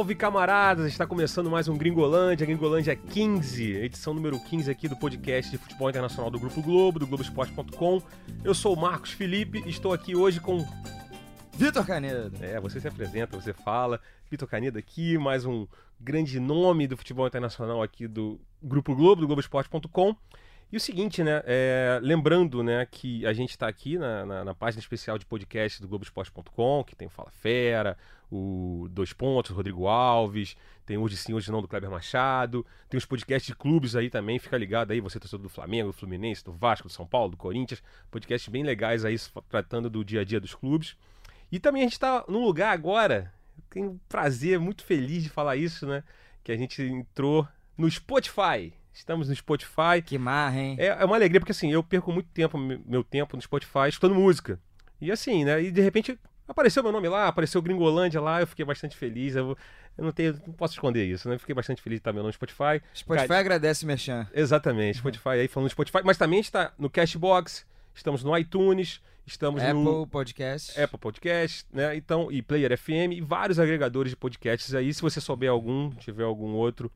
Salve camaradas! Está começando mais um Gringolândia, Gringolândia 15, edição número 15 aqui do podcast de futebol internacional do Grupo Globo, do Globoesporte.com. Eu sou o Marcos Felipe e estou aqui hoje com. Vitor Canedo. É, você se apresenta, você fala. Vitor Canedo aqui, mais um grande nome do futebol internacional aqui do Grupo Globo, do Globoesporte.com. E o seguinte, né? É, lembrando né, que a gente está aqui na, na, na, página especial de podcast do Globoesporte.com, que tem o Fala Fera, o Dois Pontos, o Rodrigo Alves, tem Hoje Sim, Hoje Não do Kleber Machado, tem os podcasts de clubes aí também, fica ligado aí, você torcedor do Flamengo, do Fluminense, do Vasco, do São Paulo, do Corinthians, podcasts bem legais aí tratando do dia a dia dos clubes. E também a gente está num lugar agora, tenho um prazer, muito feliz de falar isso, né? Que a gente entrou no Spotify. Estamos no Spotify. Que marra, hein? É, é uma alegria, porque assim, eu perco muito tempo, meu tempo no Spotify, escutando música. E assim, né? E de repente apareceu meu nome lá, apareceu Gringolândia lá, eu fiquei bastante feliz. Eu, eu não tenho, não posso esconder isso, né? Eu fiquei bastante feliz de estar meu nome no Spotify. Spotify Cara, agradece, Merchan. Exatamente, Spotify aí falando do Spotify, mas também está no Cashbox, estamos no iTunes, estamos Apple no Podcast. Apple Podcast, né? Então, e Player FM e vários agregadores de podcasts aí. Se você souber algum, tiver algum outro,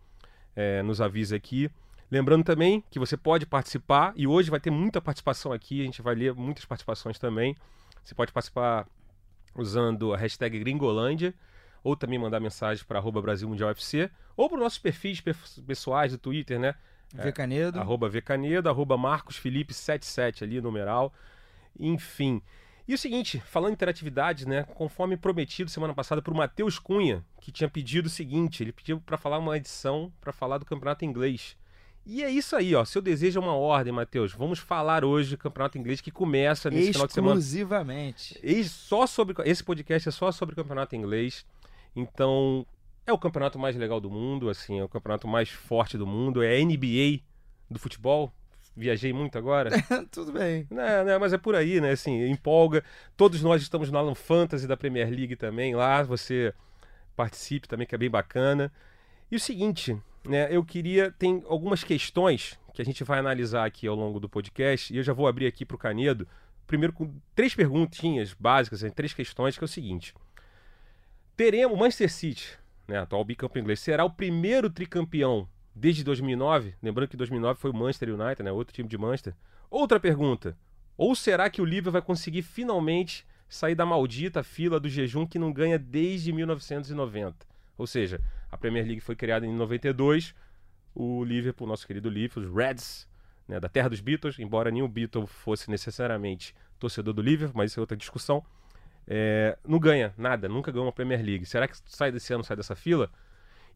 é, nos avisa aqui. Lembrando também que você pode participar, e hoje vai ter muita participação aqui, a gente vai ler muitas participações também. Você pode participar usando a hashtag Gringolândia, ou também mandar mensagem para arroba Brasil Mundial ou para os nossos perfis pessoais do Twitter, né? Vcanedo. É, arroba Vcanedo, arroba Marcos Felipe 77 ali, numeral. Enfim. E o seguinte, falando em interatividade, né? Conforme prometido semana passada por Matheus Cunha, que tinha pedido o seguinte, ele pediu para falar uma edição para falar do campeonato inglês. E é isso aí, ó. Seu desejo é uma ordem, Matheus. Vamos falar hoje do campeonato inglês que começa nesse final de semana. Exclusivamente. Só sobre esse podcast é só sobre o campeonato inglês. Então, é o campeonato mais legal do mundo, assim, é o campeonato mais forte do mundo, é a NBA do futebol. Viajei muito agora. Tudo bem. Não, não, mas é por aí, né? Assim, empolga. Todos nós estamos no Alan Fantasy da Premier League também. Lá você participe também, que é bem bacana. E o seguinte, né? Eu queria. Tem algumas questões que a gente vai analisar aqui ao longo do podcast, e eu já vou abrir aqui para o Canedo. Primeiro, com três perguntinhas básicas, né, três questões, que é o seguinte: teremos o Manchester City, né, atual bicampeão inglês, será o primeiro tricampeão desde 2009? Lembrando que 2009 foi o Manchester United, né, outro time de Manchester. Outra pergunta: ou será que o Liverpool vai conseguir finalmente sair da maldita fila do jejum que não ganha desde 1990? Ou seja, a Premier League foi criada em 92. O Liverpool, nosso querido Liverpool, os Reds, né, da terra dos Beatles, embora nenhum Beatle fosse necessariamente torcedor do Liverpool, mas isso é outra discussão. É, não ganha nada, nunca ganhou uma Premier League. Será que sai desse ano, sai dessa fila?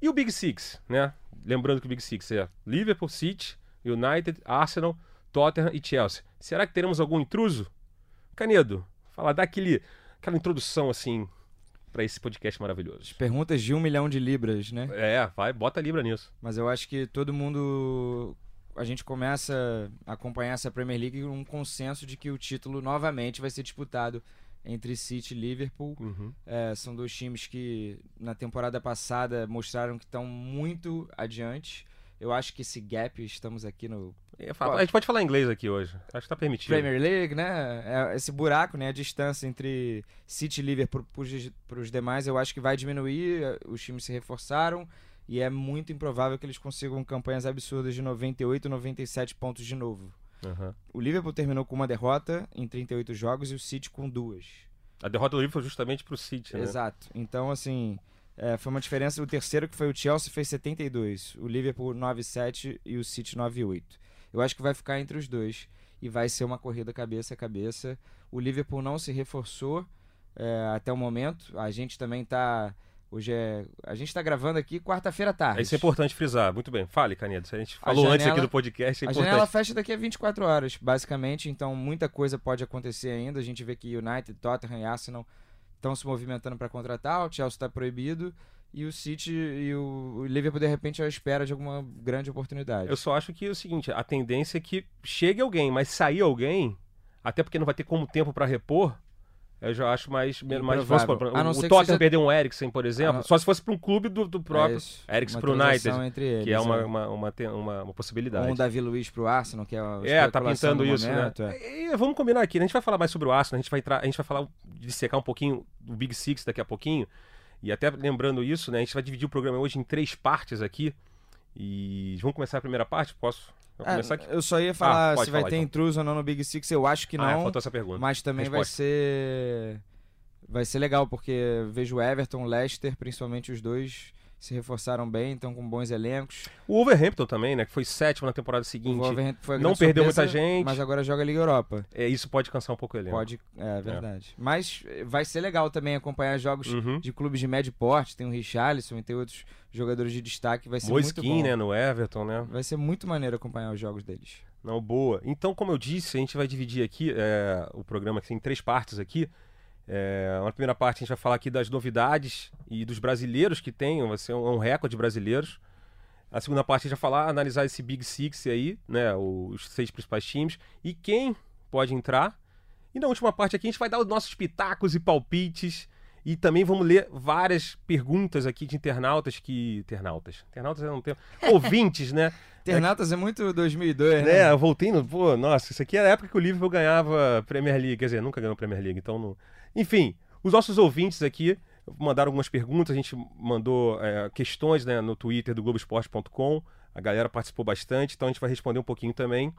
E o Big Six, né? Lembrando que o Big Six é Liverpool, City, United, Arsenal, Tottenham e Chelsea. Será que teremos algum intruso? Canedo, fala, dá aquele, aquela introdução assim para esse podcast maravilhoso. As perguntas de um milhão de libras, né? É, vai, bota libra nisso. Mas eu acho que todo mundo. A gente começa a acompanhar essa Premier League com um consenso de que o título novamente vai ser disputado entre City e Liverpool. Uhum. É, são dois times que na temporada passada mostraram que estão muito adiante. Eu acho que esse gap, estamos aqui no a gente pode falar inglês aqui hoje. Acho que tá permitido. Premier League, né? É esse buraco, né? A distância entre City e Liverpool para os demais, eu acho que vai diminuir. Os times se reforçaram e é muito improvável que eles consigam campanhas absurdas de 98, 97 pontos de novo. Uhum. O Liverpool terminou com uma derrota em 38 jogos e o City com duas. A derrota do Liverpool foi justamente para o City, né? Exato. Então, assim, é, foi uma diferença. O terceiro, que foi o Chelsea, fez 72. O Liverpool 9,7 e o City 9,8. Eu acho que vai ficar entre os dois e vai ser uma corrida cabeça a cabeça. O Liverpool não se reforçou é, até o momento. A gente também está Hoje é. A gente está gravando aqui quarta-feira à tarde. Isso é importante frisar. Muito bem. Fale, Canedo. A gente falou janela, antes aqui do podcast. É a janela fecha daqui a 24 horas, basicamente. Então, muita coisa pode acontecer ainda. A gente vê que United, Tottenham e Arsenal estão se movimentando para contratar. O Chelsea está proibido e o City e o Liverpool de repente à espera de alguma grande oportunidade. Eu só acho que é o seguinte, a tendência é que chegue alguém, mas sair alguém, até porque não vai ter como tempo para repor, Eu já acho mais. mais vamos A não o Tottenham seja- perdeu um Eriksen, por exemplo, A não- só se fosse para um clube do, do próprio É isso, Eriksen uma pro United, eles, que é uma, é. uma, uma, uma, uma possibilidade. Ou um Davi Luiz pro Arsenal, que é a É, tá pintando do isso, momento, né? é. E vamos combinar aqui, né? a gente vai falar mais sobre o Arsenal, a gente vai entrar, a gente vai falar de secar um pouquinho do Big Six daqui a pouquinho. E até lembrando isso, né? A gente vai dividir o programa hoje em três partes aqui. E vamos começar a primeira parte? Posso? É, começar aqui? eu só ia falar Ah, se vai falar, ter então. intruso ou não no Big Six, eu acho que Ah, é, não. faltou essa pergunta. Mas também vai Resposta. ser. Vai ser legal, porque vejo o Everton, o Leicester, principalmente os dois, se reforçaram bem, estão com bons elencos. O Wolverhampton também, né? Que foi sétimo na temporada O seguinte. Wolverhampton foi não perdeu surpresa, muita gente. Mas agora joga a Liga Europa. É, isso pode cansar um pouco ele. Pode, é verdade. Mas eh, vai ser legal também acompanhar jogos Uhum. de clubes de médio porte. Tem o Richarlison e tem outros jogadores de destaque. Vai ser muito Moiskin, bom. né? No Everton, né? Vai ser muito maneiro acompanhar os jogos deles. Não, boa. Então, como eu disse, a gente vai dividir aqui é, o programa aqui em três partes aqui. É, na primeira parte a gente vai falar aqui das novidades e dos brasileiros que tem, vai ser um, um recorde de brasileiros. A segunda parte a gente vai falar, analisar esse Big Six aí, né, os seis principais times e quem pode entrar. E na última parte aqui a gente vai dar os nossos pitacos e palpites e também vamos ler várias perguntas aqui de internautas que internautas, internautas é um termo, ouvintes, né? Internautas é muito 2002, né? É, eu voltei no. Pô, nossa, isso aqui era a época que o Liverpool ganhava Premier League. Quer dizer, nunca ganhou Premier League, então não. Enfim, os nossos ouvintes aqui mandaram algumas perguntas, a gente mandou é, questões né, no Twitter do Globoesporte.com. A galera participou bastante, então a gente vai responder um pouquinho também.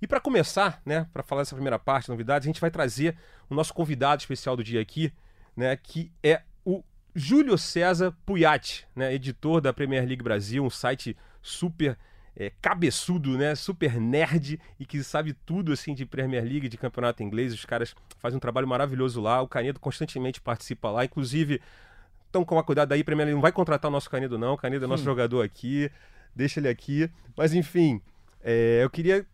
E para começar, né, para falar dessa primeira parte, novidades, a gente vai trazer o nosso convidado especial do dia aqui, né, que é o Júlio César Puyat, né, editor da Premier League Brasil, um site super é, cabeçudo, né? Super nerd e que sabe tudo assim de Premier League, de campeonato inglês. Os caras fazem um trabalho maravilhoso lá. O Canedo constantemente participa lá. Inclusive, então com uma cuidado aí, Premier League não vai contratar o nosso Canedo, não. O Canedo é nosso jogador aqui. Deixa ele aqui. Mas enfim, é, eu queria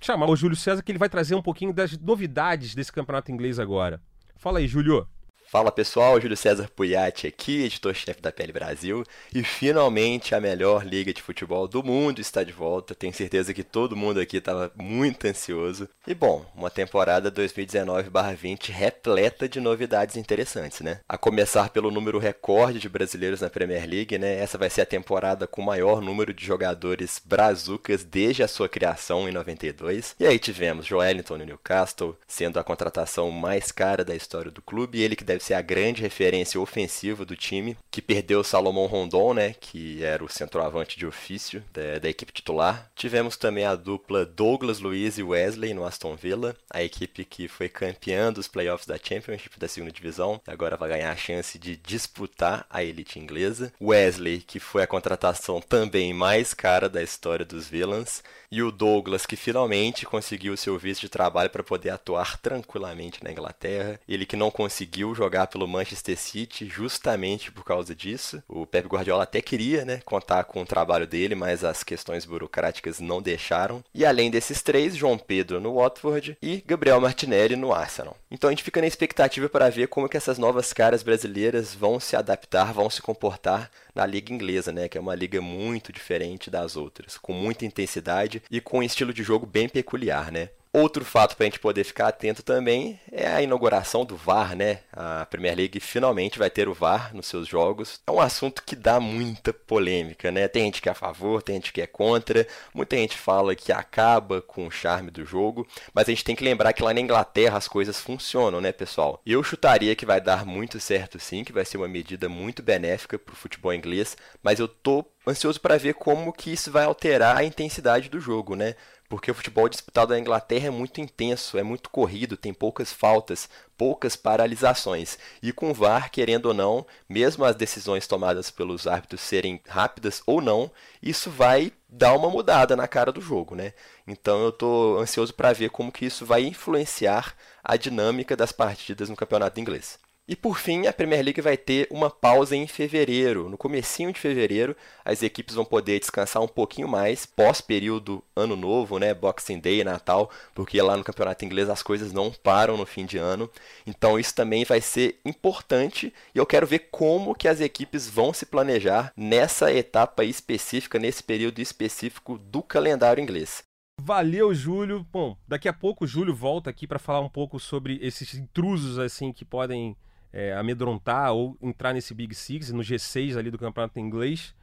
chamar o Júlio César que ele vai trazer um pouquinho das novidades desse campeonato inglês agora. Fala aí, Júlio. Fala pessoal, Júlio César Puyat aqui, editor-chefe da PL Brasil, e finalmente a melhor liga de futebol do mundo está de volta. Tenho certeza que todo mundo aqui estava muito ansioso. E bom, uma temporada 2019/20 repleta de novidades interessantes, né? A começar pelo número recorde de brasileiros na Premier League, né? Essa vai ser a temporada com o maior número de jogadores brazucas desde a sua criação em 92. E aí tivemos Joelinton no Newcastle, sendo a contratação mais cara da história do clube, e ele que deve ser a grande referência ofensiva do time, que perdeu Salomão Rondon, né, que era o centroavante de ofício da, da, equipe titular. Tivemos também a dupla Douglas Luiz e Wesley no Aston Villa, a equipe que foi campeã dos playoffs da Championship da segunda divisão, e agora vai ganhar a chance de disputar a elite inglesa. Wesley, que foi a contratação também mais cara da história dos Villains, e o Douglas, que finalmente conseguiu seu visto de trabalho para poder atuar tranquilamente na Inglaterra. Ele que não conseguiu jogar pelo Manchester City justamente por causa disso. O Pep Guardiola até queria, né, contar com o trabalho dele, mas as questões burocráticas não deixaram. E além desses três, João Pedro no Watford e Gabriel Martinelli no Arsenal. Então a gente fica na expectativa para ver como que essas novas caras brasileiras vão se adaptar, vão se comportar na liga inglesa, né, que é uma liga muito diferente das outras, com muita intensidade e com um estilo de jogo bem peculiar, né? Outro fato para a gente poder ficar atento também é a inauguração do VAR, né? A Premier League finalmente vai ter o VAR nos seus jogos. É um assunto que dá muita polêmica, né? Tem gente que é a favor, tem gente que é contra. Muita gente fala que acaba com o charme do jogo, mas a gente tem que lembrar que lá na Inglaterra as coisas funcionam, né, pessoal? Eu chutaria que vai dar muito certo sim, que vai ser uma medida muito benéfica para o futebol inglês, mas eu tô ansioso para ver como que isso vai alterar a intensidade do jogo, né? Porque o futebol disputado na Inglaterra é muito intenso, é muito corrido, tem poucas faltas, poucas paralisações. E com o VAR, querendo ou não, mesmo as decisões tomadas pelos árbitros serem rápidas ou não, isso vai dar uma mudada na cara do jogo, né? Então eu estou ansioso para ver como que isso vai influenciar a dinâmica das partidas no campeonato inglês. E por fim, a Premier League vai ter uma pausa em fevereiro. No comecinho de fevereiro, as equipes vão poder descansar um pouquinho mais pós período ano novo, né, Boxing Day, Natal, porque lá no campeonato inglês as coisas não param no fim de ano. Então isso também vai ser importante e eu quero ver como que as equipes vão se planejar nessa etapa específica, nesse período específico do calendário inglês. Valeu, Júlio. Bom, daqui a pouco o Júlio volta aqui para falar um pouco sobre esses intrusos assim que podem é, amedrontar ou entrar nesse Big Six, no G6 ali do campeonato inglês.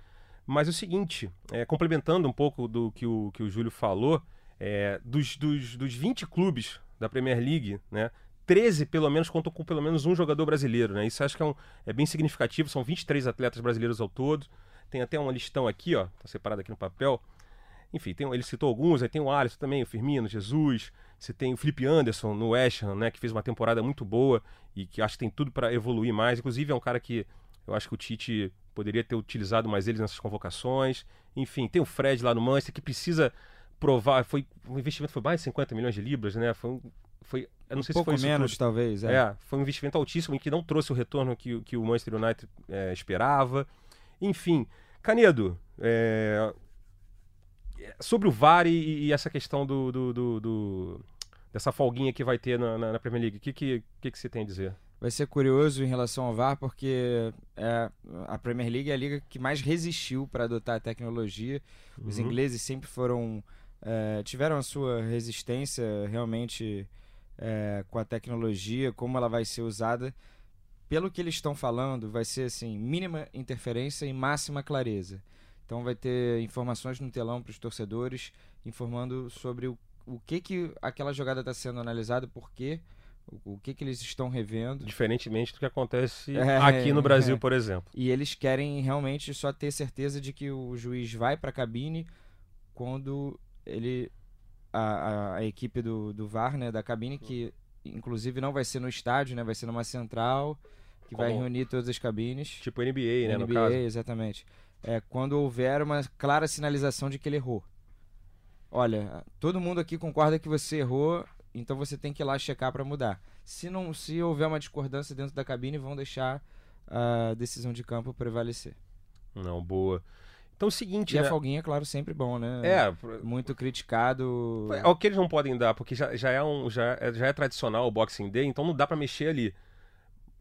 Mas é o seguinte, é, complementando um pouco do que o, que o Júlio falou, é, dos, dos, dos 20 clubes da Premier League, né, 13 pelo menos contam com pelo menos um jogador brasileiro. Né? Isso acho que é, um, é bem significativo, são 23 atletas brasileiros ao todo. Tem até uma listão aqui, ó, tá separado aqui no papel. Enfim, tem, ele citou alguns, aí tem o Alisson também, o Firmino, Jesus, você tem o Felipe Anderson no West Ham, né, que fez uma temporada muito boa e que acho que tem tudo para evoluir mais. Inclusive é um cara que eu acho que o Tite poderia ter utilizado mais eles nessas convocações. Enfim, tem o Fred lá no Manchester que precisa provar, foi o investimento foi mais de 50 milhões de libras, né? Foi, foi eu não um sei pouco se foi menos, talvez. É. É, foi um investimento altíssimo e que não trouxe o retorno que, que o Manchester United é, esperava. Enfim, Canedo, é, sobre o VAR e, e essa questão do, do, do, do, dessa folguinha que vai ter na, na, na Premier League, o que, que, que, que você tem a dizer? Vai ser curioso em relação ao VAR, porque é, a Premier League é a liga que mais resistiu para adotar a tecnologia. Os Uhum. ingleses sempre foram. é, tiveram a sua resistência realmente é, com a tecnologia, como ela vai ser usada. Pelo que eles estão falando, vai ser assim: mínima interferência e máxima clareza. Então vai ter informações no telão para os torcedores, informando sobre o, o que, que aquela jogada está sendo analisada, por quê, o, o que, que eles estão revendo. Diferentemente do que acontece É, aqui no Brasil, é. por exemplo. E eles querem realmente só ter certeza de que o juiz vai para a cabine quando ele. A, a, a equipe do, do VAR, né, da cabine, que inclusive não vai ser no estádio, né, vai ser numa central, que vai Como- reunir todas as cabines. Tipo NBA, né, no NBA, caso. exatamente. É, quando houver uma clara sinalização de que ele errou. Olha, todo mundo aqui concorda que você errou, então você tem que ir lá checar para mudar. Se não, se houver uma discordância dentro da cabine, vão deixar a decisão de campo prevalecer. Não, boa. Então é o seguinte, E a né? folguinha, claro, sempre bom, né? É, Muito criticado. é o que eles não podem dar, porque já, já, é, um, já, é, já é tradicional o Boxing Day, então não dá pra mexer ali.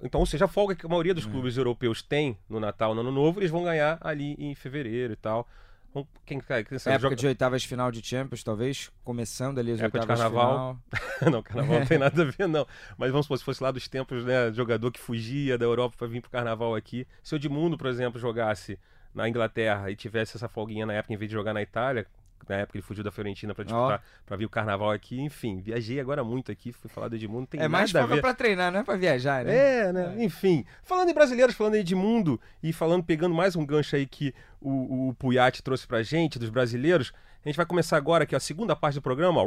Então, ou seja, a folga que a maioria É. dos clubes europeus tem no Natal, no Ano Novo, eles vão ganhar ali em fevereiro e tal. Então, Quem, quem, quem sabe, Época joga- de oitavas de final de Champions, talvez, começando ali as Época de oitavas de carnaval. final. não, carnaval não tem nada a ver, não. Mas vamos supor, se fosse lá dos tempos, né, jogador que fugia da Europa para vir pro carnaval aqui. Se o Edmundo, por exemplo, jogasse na Inglaterra e tivesse essa folguinha na época, em vez de jogar na Itália, na época ele fugiu da Fiorentina para disputar, para vir o carnaval aqui, enfim, viajei agora muito aqui, fui falar do Edmundo, tem É mais folga pra treinar, não é pra viajar, né? É, né? Enfim. Falando em brasileiros, falando em Edmundo e falando, pegando mais um gancho aí que o, o Puyat trouxe pra gente, dos brasileiros, a gente vai começar agora aqui a segunda parte do programa,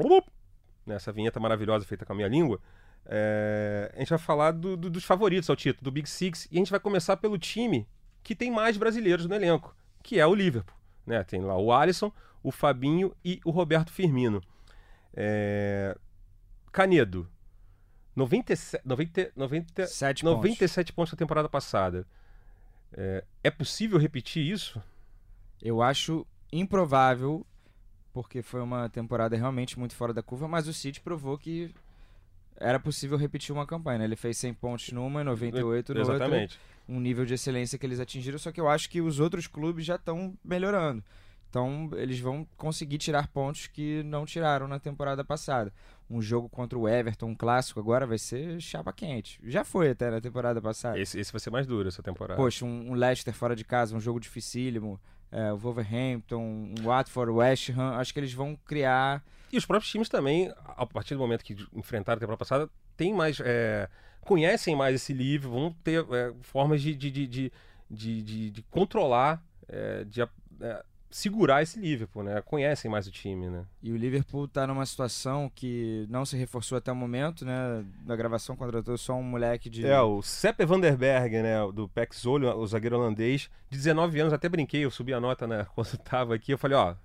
nessa vinheta maravilhosa feita com a minha língua. É, a gente vai falar do- do- dos favoritos ao título, do Big Six, e a gente vai começar pelo time que tem mais brasileiros no elenco, que é o Liverpool. Né? Tem lá o Alisson, o Fabinho e o Roberto Firmino. É, Canedo, 97, 90, 90, Sete pontos. 97 pontos na temporada passada. É, é possível repetir isso? Eu acho improvável, porque foi uma temporada realmente muito fora da curva, mas o City provou que era possível repetir uma campanha. né? Ele fez 100 pontos numa, 98 no outro. Exatamente. Um nível de excelência que eles atingiram, só que eu acho que os outros clubes já estão melhorando. Então, eles vão conseguir tirar pontos que não tiraram na temporada passada. Um jogo contra o Everton, um clássico, agora vai ser chapa quente. Já foi até na temporada passada. Esse, esse vai ser mais duro essa temporada. Poxa, um, um Leicester fora de casa, um jogo dificílimo. É, o Wolverhampton, um Watford, West Ham. Acho que eles vão criar. E os próprios times também, a partir do momento que enfrentaram a temporada passada, tem mais. é, conhecem mais esse livro, vão ter é, formas de, de, de, de, de, de- de controlar, é, de é, segurar esse Liverpool, né? Conhecem mais o time, né? E o Liverpool tá numa situação que não se reforçou até o momento, né? Na gravação contratou só um moleque de. É, o Sepp Vanderberg, né, do PEC Olho, o zagueiro holandês, de 19 anos, até brinquei, eu subi a nota né, quando tava aqui, eu falei, ó,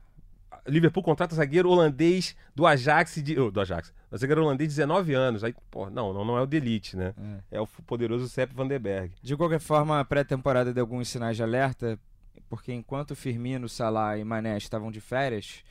Liverpool contrata zagueiro holandês do Ajax, de, oh, do Ajax, zagueiro holandês de 19 anos, aí, pô, não, não, não é o Delite, né, é, o poderoso Sepp Vanderberg. De qualquer forma, a pré-temporada deu alguns sinais de alerta, porque enquanto Firmino, Salah e Mané estavam de férias,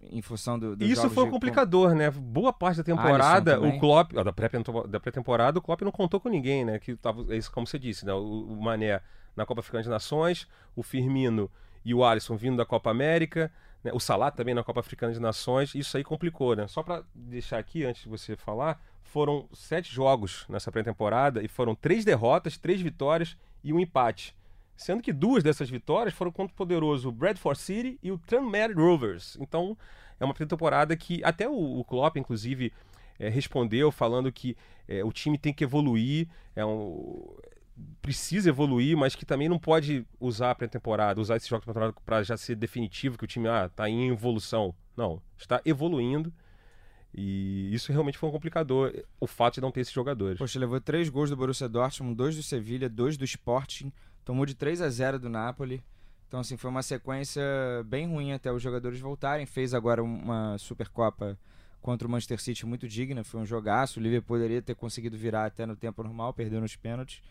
em função do, isso foi um de- complicador, né, boa parte da temporada, o Klopp, ó, da pré-temporada, o Klopp não contou com ninguém, né, que tava, é isso como você disse, né, o, o Mané na Copa Africana de Nações, o Firmino e o Alisson vindo da Copa América, né? o Salah também na Copa Africana de Nações, isso aí complicou, né? Só para deixar aqui, antes de você falar, foram sete jogos nessa pré-temporada e foram três derrotas, três vitórias e um empate. Sendo que duas dessas vitórias foram contra o poderoso Bradford City e o Tranmere Rovers. Então, é uma pré-temporada que até o, o Klopp, inclusive, é, respondeu falando que é, o time tem que evoluir, é um, precisa evoluir, mas que também não pode usar a pré-temporada, usar esse jogo para já ser definitivo que o time está ah, em evolução. Não, está evoluindo. E isso realmente foi um complicador, o fato de não ter esses jogadores. Poxa, levou três gols do Borussia Dortmund, dois do Sevilha, dois do Sporting, tomou de 3 a 0 do Napoli. Então, assim, foi uma sequência bem ruim até os jogadores voltarem. Fez agora uma Supercopa contra o Manchester City muito digna, foi um jogaço. O Liverpool poderia ter conseguido virar até no tempo normal, perdeu nos pênaltis.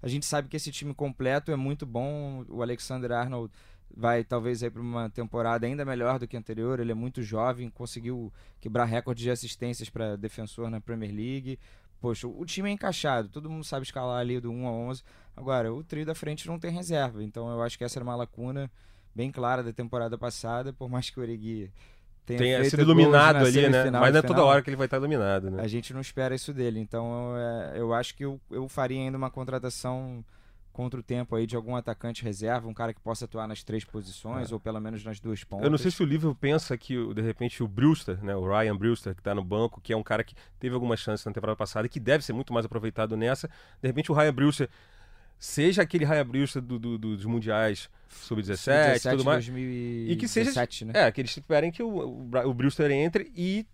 A gente sabe que esse time completo é muito bom. O Alexander Arnold vai talvez aí para uma temporada ainda melhor do que a anterior. Ele é muito jovem, conseguiu quebrar recorde de assistências para defensor na Premier League. Poxa, o time é encaixado, todo mundo sabe escalar ali do 1 a 11. Agora, o trio da frente não tem reserva, então eu acho que essa era uma lacuna bem clara da temporada passada, por mais que o Origi tenha, tenha sido iluminado ali, né? Mas não é toda hora que ele vai estar iluminado, né? A gente não espera isso dele, então eu, eu acho que eu, eu faria ainda uma contratação contra o tempo aí de algum atacante reserva, um cara que possa atuar nas três posições, é. ou pelo menos nas duas pontas. Eu não sei se o Liverpool pensa que, de repente, o Brewster, né, o Ryan Brewster, que está no banco, que é um cara que teve algumas chances na temporada passada e que deve ser muito mais aproveitado nessa, de repente o Ryan Brewster seja aquele Ryan Brewster do, do, do, dos mundiais sub-17 tudo mais. 2017, e que seja. Né? É, que eles esperem que o, o, o Brewster entre e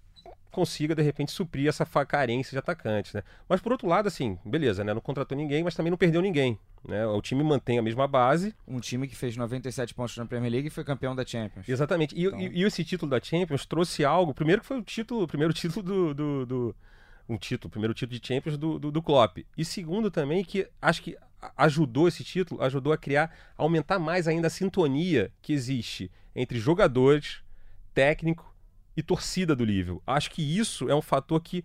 consiga, de repente, suprir essa carência de atacantes, né? Mas, por outro lado, assim, beleza, né? Não contratou ninguém, mas também não perdeu ninguém. Né? O time mantém a mesma base. Um time que fez 97 pontos na Premier League e foi campeão da Champions. Exatamente. E, então... e, e esse título da Champions trouxe algo. Primeiro que foi o título, o primeiro título do, do, do um título, primeiro título de Champions do, do, do Klopp. E segundo também que acho que ajudou esse título, ajudou a criar, aumentar mais ainda a sintonia que existe entre jogadores, técnico e torcida do Liverpool. Acho que isso é um fator que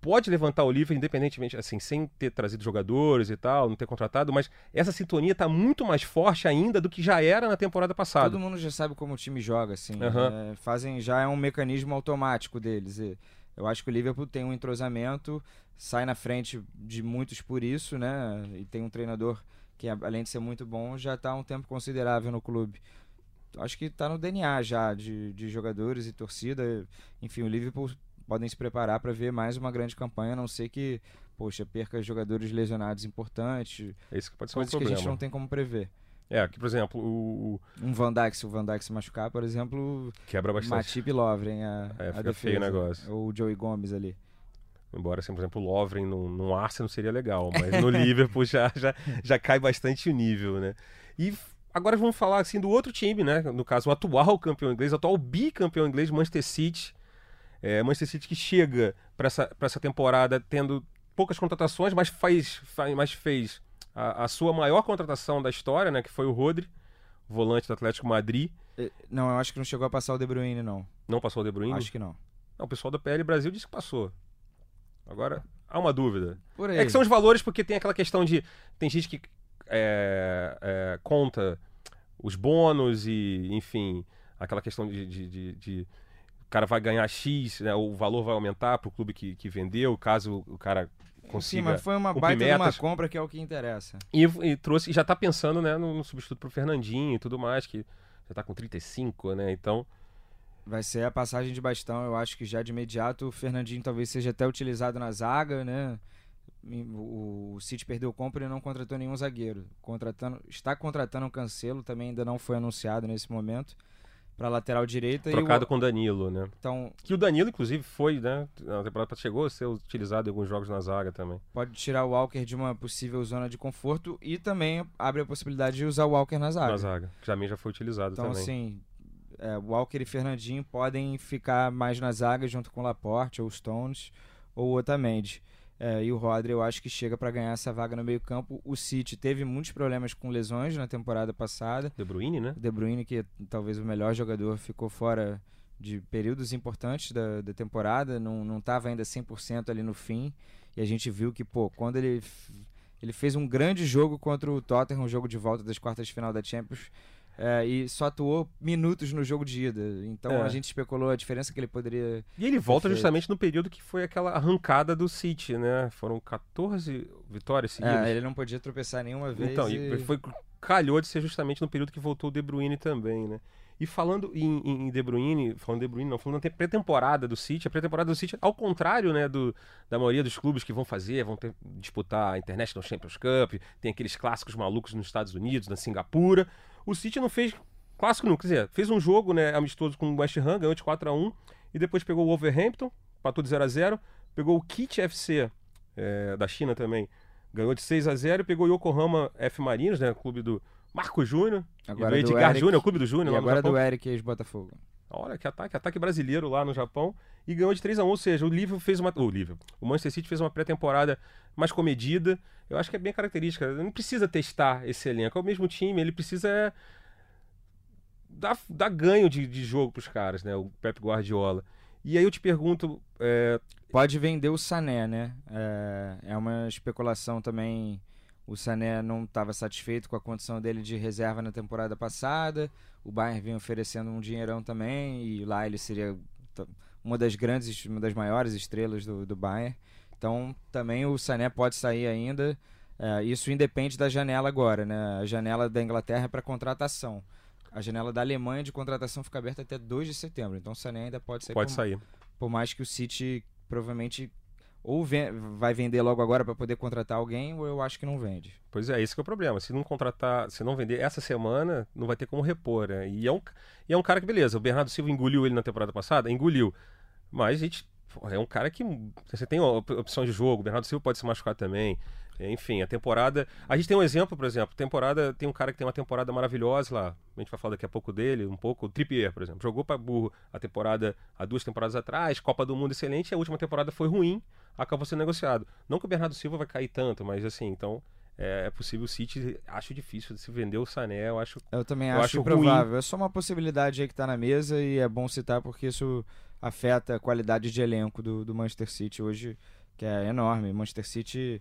pode levantar o Liverpool independentemente, assim, sem ter trazido jogadores e tal, não ter contratado, mas essa sintonia está muito mais forte ainda do que já era na temporada passada. Todo mundo já sabe como o time joga, assim, uhum. é, fazem já é um mecanismo automático deles. Eu acho que o Liverpool tem um entrosamento, sai na frente de muitos por isso, né? E tem um treinador que além de ser muito bom, já está um tempo considerável no clube acho que está no DNA já de, de jogadores e torcida. Enfim, o Liverpool podem se preparar para ver mais uma grande campanha, a não ser que, poxa, perca jogadores lesionados importantes. É isso que pode ser coisas um que a gente não tem como prever. É, aqui, por exemplo, o. Um Van Dijk, se o Van Dijk se machucar, por exemplo. Quebra bastante. Matip e Lovren, a, é, a defesa. feio o negócio. Ou o Joey Gomes ali. Embora, assim, por exemplo, o Lovren no, no Arsenal seria legal, mas no Liverpool já, já, já cai bastante o nível, né? E Agora vamos falar assim do outro time, né? No caso, o atual campeão inglês, o atual bicampeão inglês, Manchester City. É, Manchester City que chega para essa, essa temporada tendo poucas contratações, mas, faz, faz mas fez a, a, sua maior contratação da história, né? Que foi o Rodri, volante do Atlético Madrid. É, não, eu acho que não chegou a passar o De Bruyne, não. Não passou o De Bruyne? Acho que não. Não, o pessoal da PL Brasil disse que passou. Agora, há uma dúvida. É que são os valores porque tem aquela questão de... Tem gente que é, é, conta os bônus e, enfim, aquela questão de, de, de, de o cara vai ganhar X, né, o valor vai aumentar para o clube que, que vendeu, caso o cara consiga. Sim, mas foi uma baita metas. uma compra que é o que interessa. E, e trouxe, e já está pensando né, no, no substituto para o Fernandinho e tudo mais, que já está com 35, né? Então. Vai ser a passagem de bastão, eu acho que já de imediato o Fernandinho talvez seja até utilizado na zaga, né? O City perdeu compra e não contratou nenhum zagueiro. Contratando, está contratando um Cancelo, também ainda não foi anunciado nesse momento para lateral direita. Trocado o... com o Danilo, né? Então, que o Danilo, inclusive, foi, né? Na temporada chegou a ser utilizado em alguns jogos na zaga também. Pode tirar o Walker de uma possível zona de conforto e também abre a possibilidade de usar o Walker na zaga. Na zaga, que também já foi utilizado então, também. Então, assim, é, Walker e Fernandinho podem ficar mais na zaga junto com Laporte ou Stones ou Otamendi. É, e o Rodri eu acho que chega para ganhar essa vaga no meio campo. O City teve muitos problemas com lesões na temporada passada. De Bruyne, né? De Bruyne, que é talvez o melhor jogador, ficou fora de períodos importantes da, da temporada, não estava ainda 100% ali no fim. E a gente viu que, pô, quando ele, ele fez um grande jogo contra o Tottenham, um jogo de volta das quartas de final da Champions, é, e só atuou minutos no jogo de ida. Então É. a gente especulou a diferença que ele poderia. E ele volta Perfeito. justamente no período que foi aquela arrancada do City, né? Foram 14 vitórias seguidas. É, ele não podia tropeçar nenhuma vez. Então, e... e foi, calhou de ser justamente no período que voltou o De Bruyne também, né? E falando em, em De Bruyne, falando de Bruyne, não, falando da pré-temporada do City, a pré-temporada do City, ao contrário, né, do, da maioria dos clubes que vão fazer, vão ter- disputar a International Champions Cup, tem aqueles clássicos malucos nos Estados Unidos, na Singapura, o City não fez clássico não, quer dizer, fez um jogo, né, amistoso com o West Ham, ganhou de 4 a 1 e depois pegou o Wolverhampton, empatou de 0 a 0 pegou o Kit FC, é, da China também, ganhou de 6 a 0 e pegou o Yokohama F Marinos, né, clube do Marco Júnior, e do Agora Edgar Júnior, o clube do Júnior agora do Eric ex-Botafogo. Olha que ataque, ataque brasileiro lá no Japão e ganhou de 3 a 1 ou seja, o Liverpool fez uma, o Liverpool, o Manchester City fez uma pré-temporada mais comedida. Eu acho que é bem característica, não precisa testar esse elenco, é o mesmo time, ele precisa é, dar, dar ganho de, de jogo pros caras, né, o Pep Guardiola. E aí eu te pergunto, é, Pode vender o Sané, né? É, é uma especulação também. O Sané não estava satisfeito com a condição dele de reserva na temporada passada. O Bayern vem oferecendo um dinheirão também e lá ele seria uma das grandes, uma das maiores estrelas do, do Bayern. Então também o Sané pode sair ainda. É, isso independe da janela agora, né? A janela da Inglaterra é para contratação. A janela da Alemanha de contratação fica aberta até 2 de setembro. Então o Sané ainda pode sair pode por- sair. por mais que o City provavelmente ou vai vender logo agora para poder contratar alguém, ou eu acho que não vende. Pois é, esse que é o problema. Se não contratar, se não vender essa semana, não vai ter como repor, né? E é um, e é um cara que, beleza, o Bernardo Silva engoliu ele na temporada passada? Engoliu. Mas a gente. É um cara que. Você tem op- opção de jogo, o Bernardo Silva pode se machucar também. Enfim, a temporada. A gente tem um exemplo, por exemplo. Temporada. Tem um cara que tem uma temporada maravilhosa lá. A gente vai falar daqui a pouco dele, um pouco. O Trippier, por exemplo. Jogou para burro a temporada há duas temporadas atrás, Copa do Mundo excelente, e a última temporada foi ruim, acabou sendo negociado. Não que o Bernardo Silva vai cair tanto, mas assim, então é, é possível o City, acho difícil de se vender o Sané, eu acho. Eu também Eu acho, acho improvável. É só uma possibilidade aí que tá na mesa e é bom citar porque isso afeta a qualidade de elenco do, do Manchester City hoje, que é enorme. Manchester City,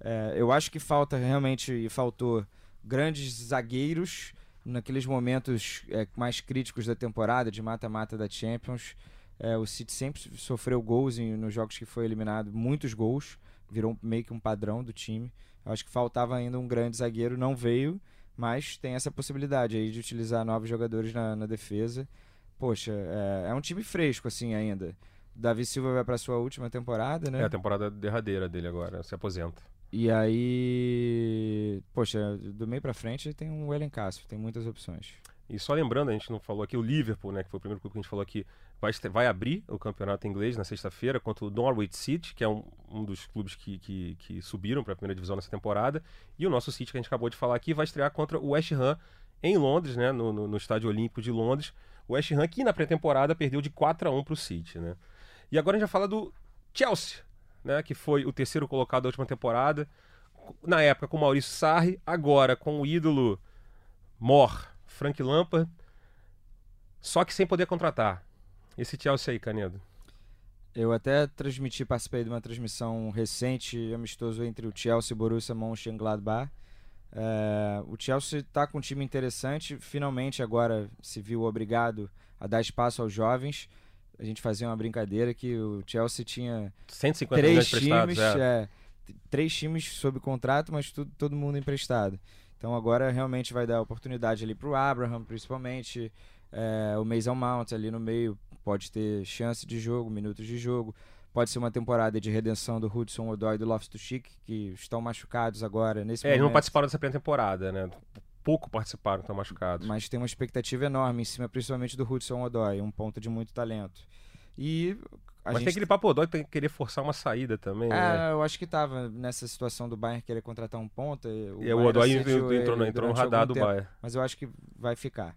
é, eu acho que falta realmente, e faltou grandes zagueiros naqueles momentos é, mais críticos da temporada, de mata-mata da Champions. É, o City sempre sofreu gols em- nos jogos que foi eliminado, muitos gols, virou meio que um padrão do time. Eu acho que faltava ainda um grande zagueiro, não veio, mas tem essa possibilidade aí de utilizar novos jogadores na, na defesa. Poxa, é, é um time fresco assim ainda. Davi Silva vai para sua última temporada, né? É a temporada derradeira dele agora, se aposenta. E aí, poxa, do meio pra frente tem um Ellen Castro, tem muitas opções. E só lembrando, a gente não falou aqui, o Liverpool, né, que foi o primeiro clube que a gente falou aqui, vai, vai abrir o campeonato inglês na sexta-feira contra o Norwich City, que é um, um dos clubes que, que, que subiram para a primeira divisão nessa temporada. E o nosso City, que a gente acabou de falar aqui, vai estrear contra o West Ham em Londres, né, no, no, no Estádio Olímpico de Londres. O West Ham, que na pré-temporada perdeu de 4 a 1 para o City. Né? E agora a gente vai falar do Chelsea, né, que foi o terceiro colocado da última temporada. Na época com Maurício Sarri, agora com o ídolo Mor, Frank Lampard, só que sem poder contratar. Esse Chelsea aí, Canedo. Eu até transmiti, participei de uma transmissão recente, amistoso entre o Chelsea e Borussia Mönchengladbach. É, o Chelsea está com um time interessante, finalmente agora se viu obrigado a dar espaço aos jovens. A gente fazia uma brincadeira que o Chelsea tinha 150 três times, é. é, três times sob contrato, mas tudo, todo mundo emprestado. Então agora realmente vai dar oportunidade ali para o Abraham, principalmente. É, o Mason Mount ali no meio pode ter chance de jogo, minutos de jogo. Pode ser uma temporada de redenção do Hudson Odoi e do Loftus-Cheek, que estão machucados agora nesse É, eles não momento. participaram dessa pré-temporada, né? Pouco participaram, estão machucados. Mas tem uma expectativa enorme em cima, principalmente do Hudson Odoi, um ponto de muito talento. E a Mas gente tem aquele papo dói tem que querer forçar uma saída também, né? É, eu acho que tava nessa situação do Bayern querer contratar um ponta. O E o Odoi entrou, no- ele entrou no radar do tempo, Bayern. Mas eu acho que vai ficar.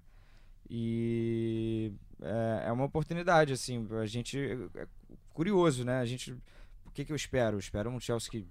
E é, é uma oportunidade, assim, a gente é curioso, né? A gente, o que que eu espero? Eu espero um Chelsea que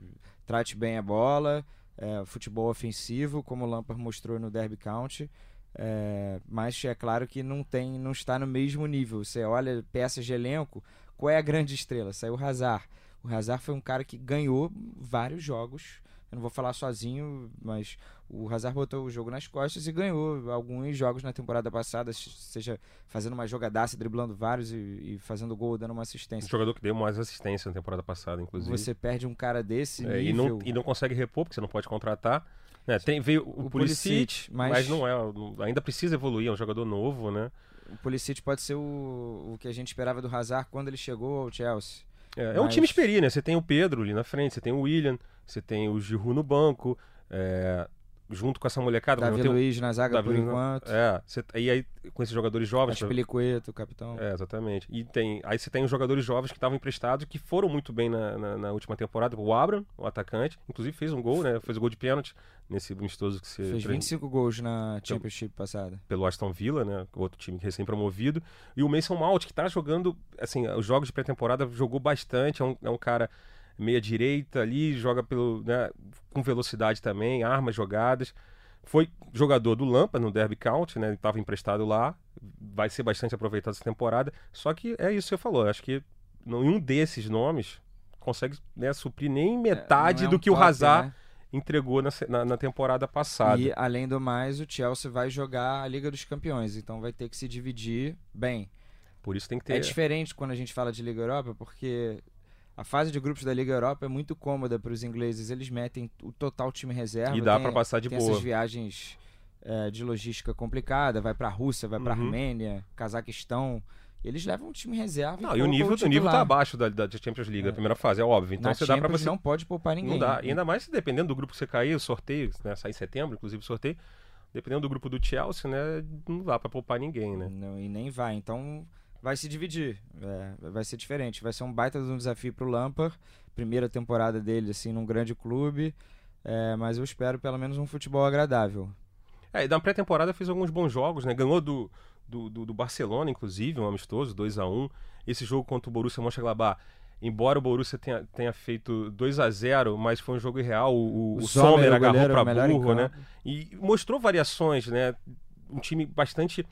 trate bem a bola, é, futebol ofensivo, como o Lampard mostrou no Derby County. É, mas é claro que não tem, não está no mesmo nível. Você olha peças de elenco, qual é a grande estrela? Saiu o Hazard. O Hazard foi um cara que ganhou vários jogos. Eu não vou falar sozinho, mas o Hazard botou o jogo nas costas e ganhou alguns jogos na temporada passada, seja fazendo uma jogadaça, driblando vários e, e fazendo gol, dando uma assistência. Um jogador que deu mais assistência na temporada passada, inclusive. Você perde um cara desse é. E não, e não consegue repor, porque você não pode contratar. É, tem, veio o, o Pulisic, Pulisic mas... mas... não é, ainda precisa evoluir, é um jogador novo, né? O Pulisic pode ser o, o que a gente esperava do Hazard quando ele chegou ao Chelsea. É, mas... é um time experiente, né? Você tem o Pedro ali na frente, você tem o William, você tem o Giroud no banco, é, junto com essa molecada. Davi tem Luiz na zaga Davi por enquanto. É, você, e aí com esses jogadores jovens... Aspilicueta, o capitão. É, exatamente. E tem, aí você tem os jogadores jovens que estavam emprestados que foram muito bem na, na, na, última temporada. O Abram, o atacante, inclusive fez um gol, né? Fez o um gol de pênalti nesse amistoso que você... Fez 25 gols na Championship passada. Pelo Aston Villa, né? Outro time recém-promovido. E o Mason Mount, que tá jogando, assim, os jogos de pré-temporada jogou bastante. É um, é um cara meia direita ali, joga pelo, né, com velocidade também, armas jogadas. Foi jogador do Lampa no Derby County, né? Estava emprestado lá. Vai ser bastante aproveitado essa temporada. Só que é isso que você falou. Acho que nenhum desses nomes consegue né, suprir nem metade é, é um do que top, o Hazard né? entregou na, na, na, temporada passada. E, além do mais, o Chelsea vai jogar a Liga dos Campeões. Então vai ter que se dividir bem. Por isso tem que ter. É diferente quando a gente fala de Liga Europa, porque a fase de grupos da Liga Europa é muito cômoda para os ingleses. Eles metem o total time reserva. E dá para passar de tem boa. essas viagens é, de logística complicada. Vai para a Rússia, vai para a uhum. Armênia, Cazaquistão. Eles levam o time reserva. Não, e, o nível, o nível tá abaixo da, da Champions League, é. a primeira fase, é óbvio. Então Na você Champions dá para você. não pode poupar ninguém. Não dá. E ainda mais dependendo do grupo que você cair, o sorteio, né? Sai em setembro, inclusive o sorteio. Dependendo do grupo do Chelsea, né? Não dá para poupar ninguém, né? Não, e nem vai. Então vai se dividir. É, vai ser diferente. Vai ser um baita de um desafio pro Lampard. Primeira temporada dele, assim, num grande clube. É, mas eu espero pelo menos um futebol agradável. É, e na pré-temporada fez alguns bons jogos, né? Ganhou do, do, do, do Barcelona, inclusive, um amistoso, 2 a 1 Esse jogo contra o Borussia Mönchengladbach, embora o Borussia tenha, tenha feito 2 a 0 mas foi um jogo irreal. O, o, o Sommer agarrou para burro, né? E mostrou variações, né? Um time bastante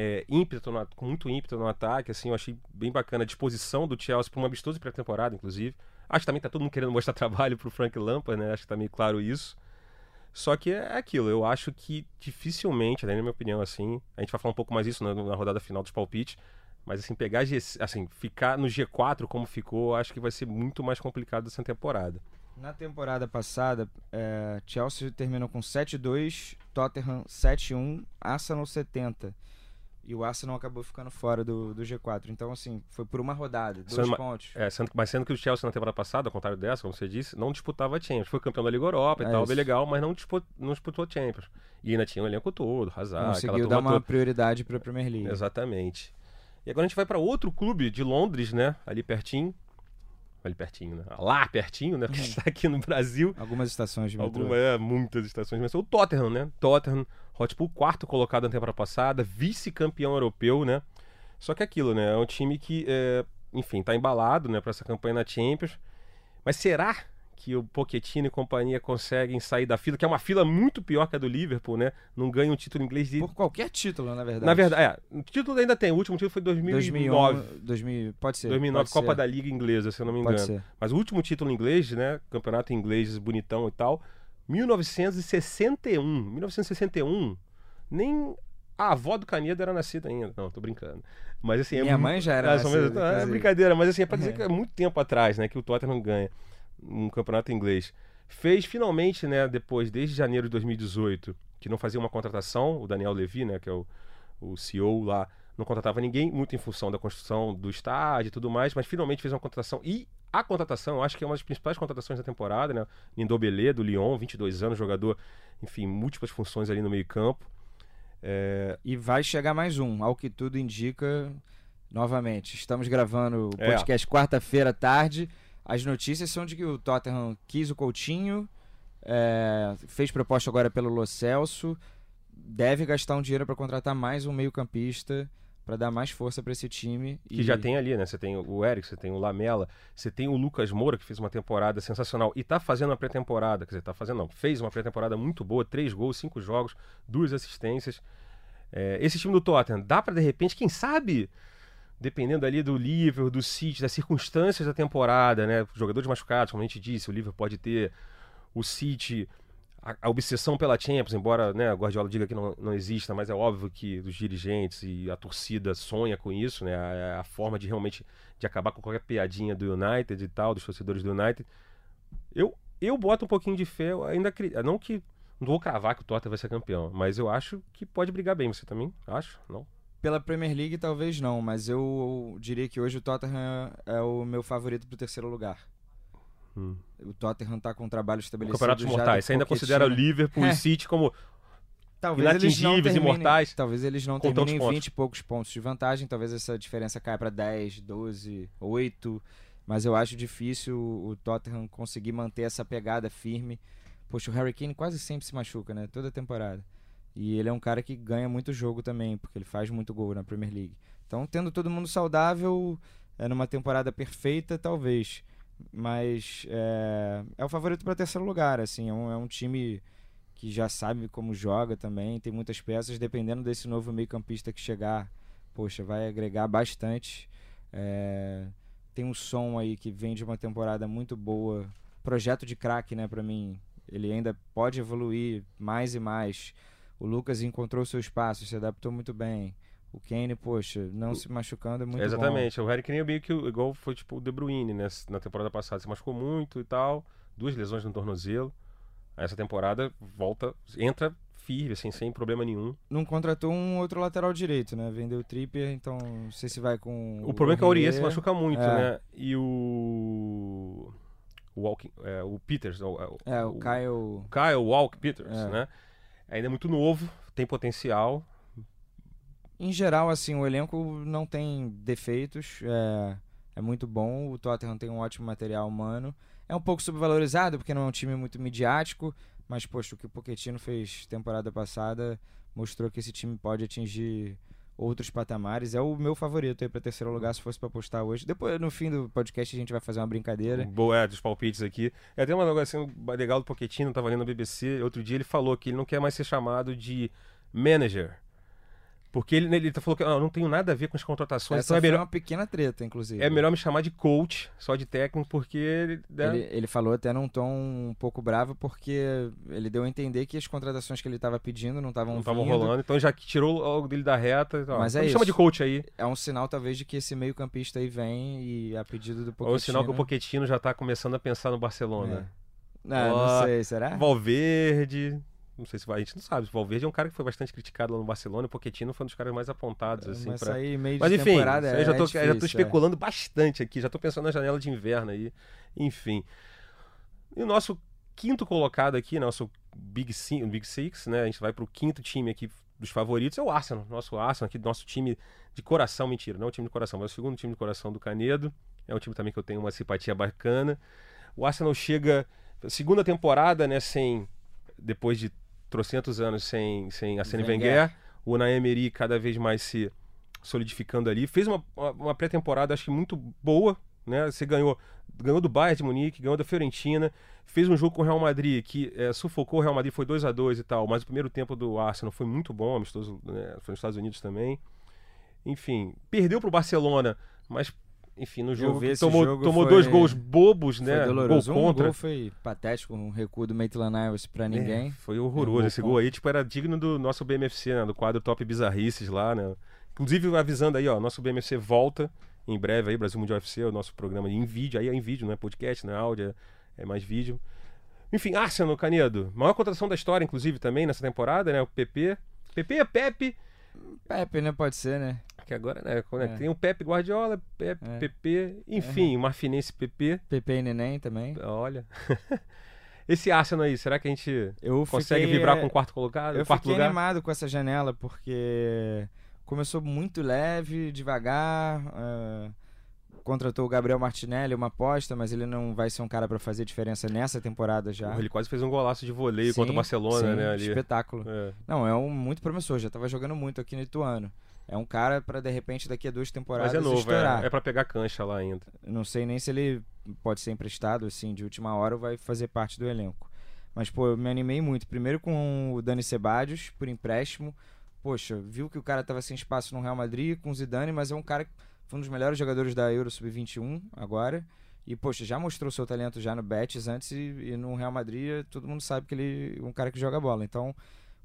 é, ímpeto, no, com muito ímpeto no ataque, assim, eu achei bem bacana a disposição do Chelsea para uma amistoso pré-temporada, inclusive. Acho que também tá todo mundo querendo mostrar trabalho pro Frank Lampard, né? Acho que tá meio claro isso. Só que é aquilo, eu acho que dificilmente, né, na minha opinião, assim, a gente vai falar um pouco mais isso na, na rodada final dos palpites, mas assim, pegar, assim, ficar no G4 como ficou, acho que vai ser muito mais complicado essa temporada. Na temporada passada, é, Chelsea terminou com 7-2, Tottenham 7-1, Arsenal 70. E o Arsenal acabou ficando fora do, do G4. Então, assim, foi por uma rodada, dois sendo, pontos. É, sendo, mas sendo que o Chelsea na temporada passada, ao contrário dessa, como você disse, não disputava a Champions. Foi campeão da Liga Europa é e tal, isso. bem legal, mas não disputou, não disputou Champions. E ainda tinha um elenco todo, Hazard, Conseguiu dar uma toda. prioridade para a Premier League. Exatamente. E agora a gente vai para outro clube de Londres, né? Ali pertinho. Ali pertinho, né? Lá pertinho, né? Porque está aqui no Brasil. Algumas estações de metrô. Algumas, é, muitas estações de metrô. O Tottenham, né? Tottenham Hotspur, quarto colocado na temporada passada, vice-campeão europeu, né? Só que aquilo, né? É um time que, é, enfim, tá embalado, né, para essa campanha na Champions. Mas será que o Pochettino e companhia conseguem sair da fila, que é uma fila muito pior que a do Liverpool, né? Não ganha um título inglês de... Por qualquer título, na verdade. Na verdade, é. O título ainda tem. O último título foi 2009. 2001, 2000, pode ser. 2009, pode Copa ser. da Liga Inglesa, se eu não me engano. Pode ser. Mas o último título inglês, né? Campeonato inglês bonitão e tal, 1961. 1961 nem a avó do Canedo era nascida ainda. Não, tô brincando. Mas assim. Minha é mãe já era. nascida, é brincadeira, mas assim, é pra dizer que é muito tempo atrás, né? Que o Tottenham ganha um campeonato inglês. Fez finalmente, né, depois, desde janeiro de 2018, que não fazia uma contratação, o Daniel Levy, né, que é o, o CEO lá, não contratava ninguém, muito em função da construção do estádio e tudo mais, mas finalmente fez uma contratação. E a contratação, eu acho que é uma das principais contratações da temporada, né? Nindobelé, do Lyon, 22 anos, jogador, enfim, múltiplas funções ali no meio-campo. É... E vai chegar mais um, ao que tudo indica. Novamente, estamos gravando o É. podcast quarta-feira à tarde. As notícias são de que o Tottenham quis o Coutinho, é, fez proposta agora pelo Lo Celso, deve gastar um dinheiro para contratar mais um meio-campista para dar mais força para esse time. Que já tem ali, né? Você tem o Eric, você tem o Lamela, você tem o Lucas Moura, que fez uma temporada sensacional e tá fazendo uma pré-temporada, quer dizer, tá fazendo não, fez uma pré-temporada muito boa, três gols, cinco jogos, duas assistências. É, esse time do Tottenham, dá para de repente, quem sabe, dependendo ali do Liverpool, do City, das circunstâncias da temporada, né? Jogadores machucados, como a gente disse, o Liverpool pode ter o City, a, a obsessão pela Champions, embora né, o Guardiola diga que não, não exista, mas é óbvio que os dirigentes e a torcida sonha com isso, né? A, a forma de realmente de acabar com qualquer piadinha do United e tal, dos torcedores do United. Eu, eu boto um pouquinho de fé, ainda não que não vou cravar que o Tottenham vai ser campeão, mas eu acho que pode brigar bem. Você também acha? Não? Pela Premier League, talvez não, mas eu diria que hoje o Tottenham é o meu favorito para o terceiro lugar. Hum. O Tottenham está com um trabalho estabelecido. O Campeonato dos Mortais. Você ainda considera o Liverpool e o City como talvez inatingíveis, imortais? Talvez eles não terminem 20 e poucos pontos de vantagem. Talvez essa diferença caia para 10, 12, 8. Mas eu acho difícil o Tottenham conseguir manter essa pegada firme Poxa, o Harry Kane quase sempre se machuca, né? Toda temporada. E ele é um cara que ganha muito jogo também, porque ele faz muito gol na Premier League. Então, tendo todo mundo saudável, é numa temporada perfeita, talvez. Mas é, é o favorito para terceiro lugar, assim. É um, é um time que já sabe como joga também, tem muitas peças. Dependendo desse novo meio-campista que chegar, poxa, vai agregar bastante. É, tem um som aí que vem de uma temporada muito boa. Projeto de craque, né, para mim ele ainda pode evoluir mais e mais. O Lucas encontrou seu espaço, se adaptou muito bem. O Kane, poxa, não se machucando é muito Exatamente. bom. O Harry Kane é meio que igual foi tipo o De Bruyne, né? Na temporada passada se machucou muito e tal, duas lesões no tornozelo. Essa temporada volta, entra firme, assim, sem problema nenhum. Não contratou um outro lateral direito, né? Vendeu o Tripper, então não sei se vai com. O, o problema é que a Aurier se machuca muito, é. né? E o o, Walking, é, o Peters. O, é, o, o Kyle. Kyle Walk Peters, é. né? Ainda é muito novo, tem potencial. Em geral, assim, o elenco não tem defeitos, é, é muito bom. O Tottenham tem um ótimo material humano. É um pouco subvalorizado porque não é um time muito midiático, mas, poxa, o que o Pochettino fez temporada passada mostrou que esse time pode atingir outros patamares. É o meu favorito aí para terceiro lugar se fosse para apostar hoje. Depois, no fim do podcast, a gente vai fazer uma brincadeira. Boa, é, dos palpites aqui. É até uma negócio assim, legal do Pochettino, tava lendo no BBC, outro dia ele falou que ele não quer mais ser chamado de manager porque ele, ele falou que ah, não tenho nada a ver com as contratações. Essa então é melhor, uma pequena treta, inclusive. É melhor me chamar de coach, só de técnico, porque. Né? Ele, ele falou até num tom um pouco bravo, porque ele deu a entender que as contratações que ele estava pedindo não estavam Não estavam rolando, então já tirou algo dele da reta. Ó, Mas é isso. chama de coach aí. É um sinal, talvez, de que esse meio-campista aí vem e a pedido do Pochettino. Ou um sinal que o Pochettino já está começando a pensar no Barcelona. É. Não, não sei, será? Valverde. Não sei se vai, a gente não sabe. O Valverde é um cara que foi bastante criticado lá no Barcelona. O Pochettino foi um dos caras mais apontados. É, assim, mas, pra... aí, meio mas enfim, é, já, tô, difícil, já tô especulando é. bastante aqui. Já tô pensando na janela de inverno aí. Enfim. E o nosso quinto colocado aqui, nosso Big, Six, Big Six, né? A gente vai pro quinto time aqui dos favoritos, é o Arsenal. Nosso Arsenal aqui, nosso time de coração. Mentira, não é o time de coração, mas é o segundo time de coração do Canedo. É um time também que eu tenho uma simpatia bacana. O Arsenal chega segunda temporada, né, sem depois de trocentos anos sem, sem Arsene Wenger. Wenger. O Unai Emery cada vez mais se solidificando ali. Fez uma, uma pré-temporada, acho que muito boa, né? Você ganhou, ganhou do Bayern de Munique, ganhou da Fiorentina, fez um jogo com o Real Madrid que é, sufocou o Real Madrid, foi 2 a 2 e tal, mas o primeiro tempo do Arsenal foi muito bom, amistoso, né? foi nos Estados Unidos também. Enfim, perdeu para o Barcelona, mas enfim, no jogo tomou, jogo tomou foi, dois gols bobos, né? Doloroso. Gol contra. Um gol foi patético, um recuo do Maitland Niles pra é, ninguém. É, foi horroroso. Um Esse gol aí, tipo, era digno do nosso BMFC, né? Do quadro Top Bizarrices lá, né? Inclusive, avisando aí, ó, nosso BMFC volta em breve aí, Brasil Mundial FC, o nosso programa em vídeo. Aí é em vídeo, não é podcast, não é áudio, é, é mais vídeo. Enfim, Arsenal, Canedo. Maior contratação da história, inclusive, também nessa temporada, né? O PP. PP é Pepe. Pepe, né? Pode ser, né? Que agora, né? É. Tem o Pepe Guardiola, Pepe, é. PP, enfim, é. Marfinense PP. PP e Neném também. Olha. Esse Arsenal aí, será que a gente eu consegue fiquei, vibrar com o quarto colocado? Eu quarto fiquei lugar? animado com essa janela, porque começou muito leve, devagar. Uh, contratou o Gabriel Martinelli, uma aposta, mas ele não vai ser um cara para fazer diferença nessa temporada já. Ele quase fez um golaço de voleio sim, contra o Barcelona, sim, né? Ali. Espetáculo. É. Não, é um muito promissor, já estava jogando muito aqui no Ituano. É um cara para de repente daqui a duas temporadas Mas é novo, estourar. é, é para pegar cancha lá ainda. Não sei nem se ele pode ser emprestado assim de última hora ou vai fazer parte do elenco. Mas pô, eu me animei muito. Primeiro com o Dani Sebadios por empréstimo. Poxa, viu que o cara tava sem espaço no Real Madrid com o Zidane, mas é um cara que foi um dos melhores jogadores da Euro Sub-21 agora. E, poxa, já mostrou seu talento já no Betis antes e, e no Real Madrid todo mundo sabe que ele é um cara que joga bola. Então,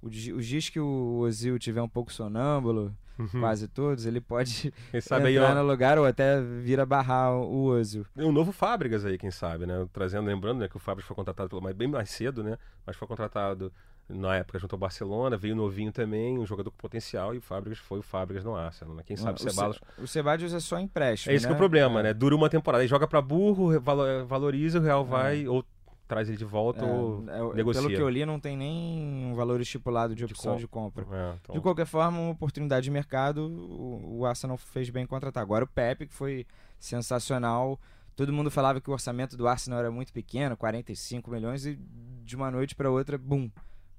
os dias que o Ozil tiver um pouco sonâmbulo, quase todos, ele pode sabe aí, entrar ó, no lugar ou até vir a barrar o Ozil. um novo Fábricas aí, quem sabe, né? Trazendo, lembrando, né, que o Fábricas foi contratado pelo, bem mais cedo, né? Mas foi contratado na época junto ao Barcelona, veio novinho também, um jogador com potencial, e o Fábricas foi o Fábricas no Arsenal, né? Quem sabe o o, Ceballos... Ce- o Ceballos é só empréstimo, É esse que é né? o problema, né? Dura uma temporada, aí joga pra burro, valo- valoriza, o Real vai, ou traz ele de volta, ou É, é, negocia. Pelo que eu li, não tem nem um valor estipulado de opção com- de compra. É, então- De qualquer forma, uma oportunidade de mercado, o, o Arsenal fez bem em contratar. Agora o Pepe, que foi sensacional. Todo mundo falava que o orçamento do Arsenal era muito pequeno, 45 milhões, e de uma noite para outra, bum,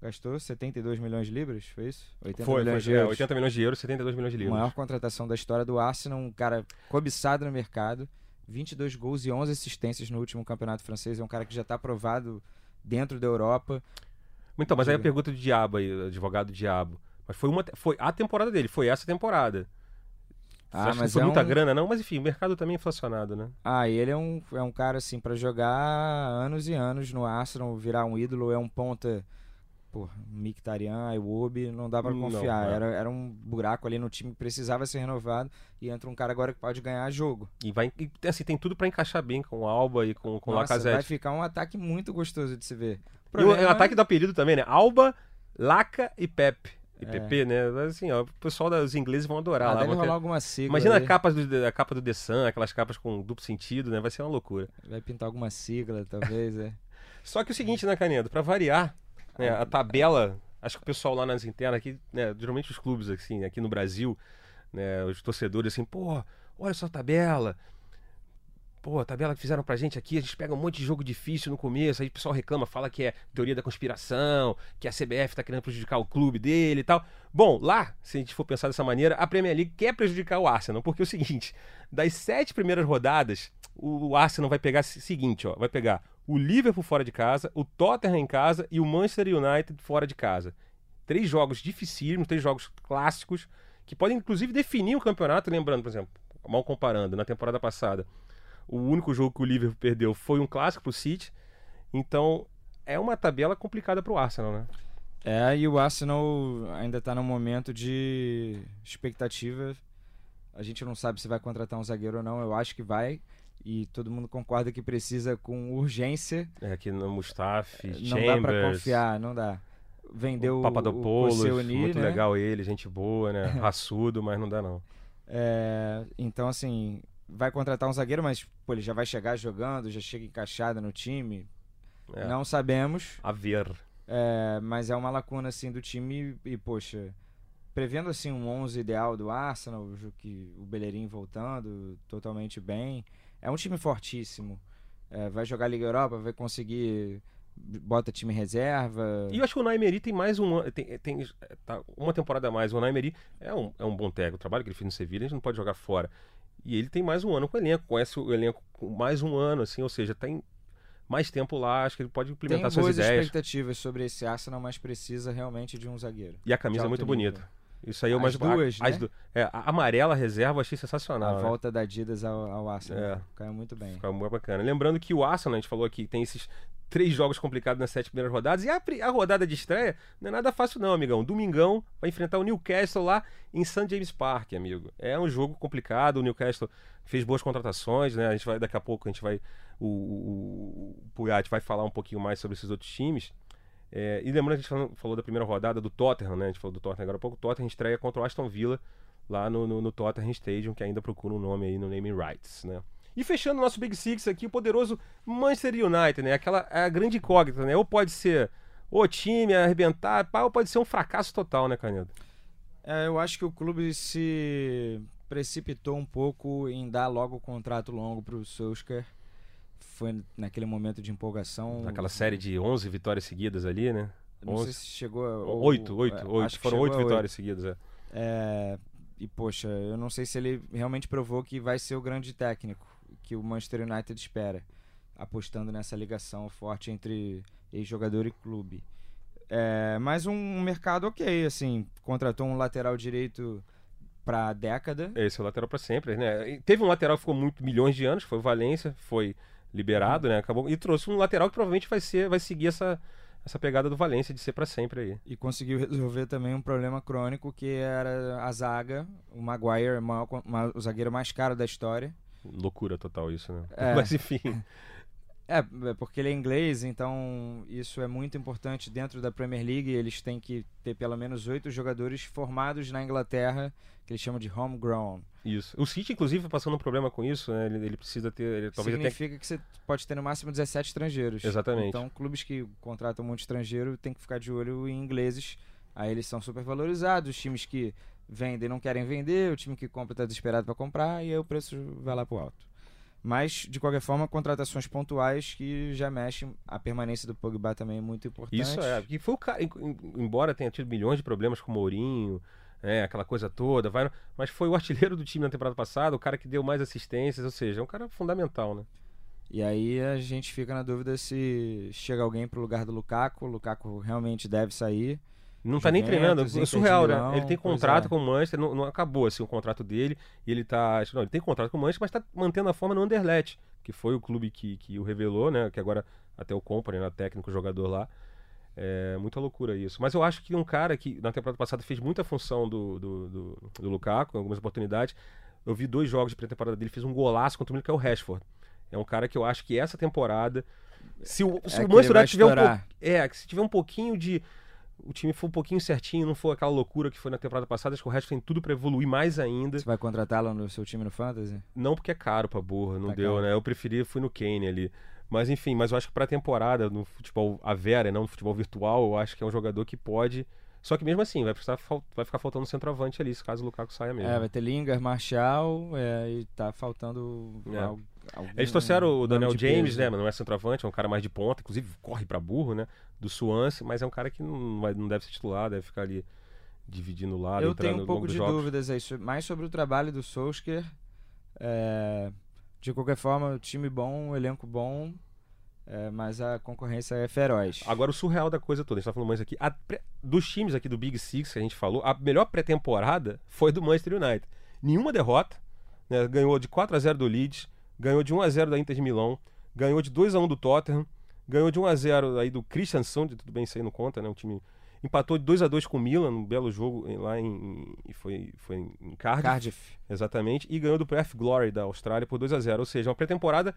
gastou 72 milhões de libras, foi isso? 80 Foi, milhões foi de é, euros. 80 milhões de euros, 72 milhões de A livros. maior contratação da história do Arsenal, um cara cobiçado no mercado, 22 gols e 11 assistências no último campeonato francês, é um cara que já está aprovado dentro da Europa. Então, mas aí a pergunta do diabo aí, advogado do diabo. Mas foi uma foi a temporada dele, foi essa temporada. Você Ah, que mas foi é muita um- grana, não? Mas enfim, o mercado também é inflacionado, né? Ah, e ele é um, é um cara assim pra jogar anos e anos no Arsenal, virar um ídolo, é um ponta, porra, Mkhitaryan, Iwobi, não dá pra Não, confiar. é. Era, era um buraco ali no time que precisava ser renovado e entra um cara agora que pode ganhar jogo. E vai e, assim, tem tudo pra encaixar bem com o Alba e com, com o Nossa, vai Lacazette. ficar um ataque muito gostoso de se ver. E o, o ataque do apelido também, né? Alba, Laca e Pepe. E É. Né? Assim, ó, o pessoal dos ingleses vão adorar Ah, lá. deve ter- rolar alguma sigla Imagina a capa, do, a capa do The Sun, aquelas capas com duplo sentido, né? Vai ser uma loucura. Vai pintar alguma sigla, talvez, é. Só que o seguinte, né, Canedo? Pra variar, né, a tabela, acho que o pessoal lá nas internas aqui, né, geralmente os clubes, assim, aqui no Brasil, né, os torcedores, assim, pô, olha só a tabela. Pô, a tabela que fizeram pra gente aqui, a gente pega um monte de jogo difícil no começo, aí o pessoal reclama, fala que é teoria da conspiração, que a CBF tá querendo prejudicar o clube dele e tal. Bom, lá, se a gente for pensar dessa maneira, a Premier League quer prejudicar o Arsenal, porque é o seguinte, das sete primeiras rodadas, o Arsenal vai pegar o seguinte, ó, vai pegar o Liverpool fora de casa, o Tottenham em casa e o Manchester United fora de casa. Três jogos dificílimos, três jogos clássicos, que podem inclusive definir o campeonato, lembrando, por exemplo, mal comparando, na temporada passada, o único jogo que o Liverpool perdeu foi um clássico pro City. Então, é uma tabela complicada pro Arsenal, né? É, e o Arsenal ainda tá num momento de expectativa. A gente não sabe se vai contratar um zagueiro ou não, eu acho que vai. E todo mundo concorda que precisa com urgência. É, aqui no Mustafi, não Chambers, dá pra confiar, não dá. Vendeu o Papadopoulos, o Koscielny, muito né? legal ele, gente boa, né? Raçudo, mas não dá não. É, então, assim, vai contratar um zagueiro, mas pô, ele já vai chegar jogando, já chega encaixado no time. É. Não sabemos, A ver. é, mas é uma lacuna assim do time e, poxa, prevendo assim um 11 ideal do Arsenal, que o Bellerin voltando totalmente bem, é um time fortíssimo. É, vai jogar Liga Europa, vai conseguir bota time reserva. E eu acho que o Naimeri tem mais um ano, tem, tem tá, uma temporada a mais. O Naimeri é um, é um bom técnico. O trabalho que ele fez no Sevilla, a gente não pode jogar fora. E ele tem mais um ano com o elenco, conhece o elenco com mais um ano, assim, ou seja, tem mais tempo lá, acho que ele pode Tem implementar suas boas ideias. expectativas sobre esse Arsenal, mas precisa realmente de um zagueiro. E a camisa é muito nível. bonita. Isso aí é mais duas, a, né? du- é, a amarela reserva eu achei A sensacional. né? volta da Adidas ao, ao Arsenal É. caiu muito bem. Fica muito bacana. Lembrando que o Arsenal, a gente falou aqui, tem esses três jogos complicados nas sete primeiras rodadas. E a, a rodada de estreia não é nada fácil, não, amigão. Domingão vai enfrentar o Newcastle lá em St. James Park, amigo. É um jogo complicado. O Newcastle fez boas contratações, né? A gente vai, daqui a pouco, a gente vai. O, o, o Puyat vai falar um pouquinho mais sobre esses outros times. É, e lembrando que a gente falou, da primeira rodada do Tottenham, né? A gente falou do Tottenham agora há pouco. O Tottenham estreia contra o Aston Villa lá no, no, no Tottenham Stadium, que ainda procura um nome aí no naming rights, né? E fechando o nosso Big Six aqui, o poderoso Manchester United, né? Aquela a grande incógnita, né? Ou pode ser o time arrebentar, ou pode ser um fracasso total, né, Canedo? É, eu acho que o clube se precipitou um pouco em dar logo o contrato longo para o Solskjaer. Foi naquele momento de empolgação. Naquela série de 11 vitórias seguidas ali, né? Não 11. sei se chegou Oito, oito, é, oito. Foram oito vitórias seguidas, é. É, e poxa, eu não sei se ele realmente provou que vai ser o grande técnico que o Manchester United espera, apostando nessa ligação forte entre ex-jogador e clube. É, mas um mercado ok, assim, contratou um lateral direito para década. Esse é o lateral pra sempre, né? E teve um lateral que ficou muito milhões de anos, foi o Valência, foi liberado, né? Acabou e trouxe um lateral que provavelmente vai ser, vai seguir essa essa pegada do Valência de ser para sempre aí. E conseguiu resolver também um problema crônico que era a zaga, o Maguire, o zagueiro mais caro da história. Loucura total isso, né? É. Mas enfim. É, é, porque ele é inglês, então isso é muito importante dentro da Premier League. Eles têm que ter pelo menos oito jogadores formados na Inglaterra, que eles chamam de homegrown. Isso. O City, incluve, passando um problema com isso, né? ele, ele, precisa ter. Ele, talvez Significa que você pode ter no máximo 17 estrangeiros. Exatamente. Então, clubes que contratam muito estrangeiro têm que ficar de olho em ingleses. Aí eles são super valorizados. Os times que vendem não querem vender, o time que compra está desesperado para comprar, e aí o preço vai lá para o alto. Mas, de qualquer forma, contratações pontuais que já mexem. A permanência do Pogba também é muito importante. Isso é, foi o cara, embora tenha tido milhões de problemas com o Mourinho, é, aquela coisa toda, vai, mas foi o artilheiro do time na temporada passada, o cara que deu mais assistências, ou seja, é um cara fundamental, né? E aí a gente fica na dúvida se chega alguém para o lugar do Lukaku, o Lukaku realmente deve sair. Não está nem treinando, é surreal, né? Ele tem contrato é. com o Manchester, não, não, acabou assim o contrato dele, e ele tá. Não, ele tem contrato com o Manchester, mas está mantendo a forma no Anderlecht, que foi o clube que, que o revelou, né? Que agora até o Company, né, técnico jogador lá. É muita loucura isso. Mas eu acho que um cara que na temporada passada fez muita função do, do, do, do Lukaku, em algumas oportunidades. Eu vi dois jogos de pré-temporada dele, fez um golaço contra o que é o Rashford. É um cara que eu acho que essa temporada. Se o, se é o Manchester tiver um pouco. É, se tiver um pouquinho de o time for um pouquinho certinho, não for aquela loucura que foi na temporada passada, acho que o resto tem tudo para evoluir mais ainda. Você vai contratá-lo no seu time no Fantasy? Não, porque é caro pra burra, não tá deu, caro. né? Eu preferi, fui no Kane ali. Mas enfim, mas eu acho que pra temporada, no futebol a Vera, não no futebol virtual, eu acho que é um jogador que pode. Só que mesmo assim, vai, precisar, vai ficar faltando um centroavante ali, caso o Lukaku saia mesmo. É, vai ter Lingard, Marshall, é, e tá faltando é. algo Algum Eles trouxeram o Daniel James, né? Mas não é centroavante, é um cara mais de ponta, inclusive corre para burro, né? Do Swansea, mas é um cara que não, vai, não deve ser titular, deve ficar ali dividindo o lado. Eu tenho um pouco de jogos. dúvidas aí, mais sobre o trabalho do Solskjaer. É, de qualquer forma, time bom, elenco bom, é, mas a concorrência é feroz. Agora, o surreal da coisa toda, a gente tá falando mais aqui, pré, dos times aqui do Big Six que a gente falou, a melhor pré-temporada foi do Manchester United. Nenhuma derrota, né, ganhou de 4 a 0 do Leeds, ganhou de 1 a 0 da Inter de Milão, ganhou de 2 a 1 do Tottenham, ganhou de 1 a 0 aí do Christiansen, tudo bem isso aí não conta, né? Um time empatou de 2 a 2 com o Milan, um belo jogo lá em, em foi foi em Cardiff, Cardiff. Exatamente, e ganhou do Perth Glory da Austrália por 2 a 0, ou seja, uma pré-temporada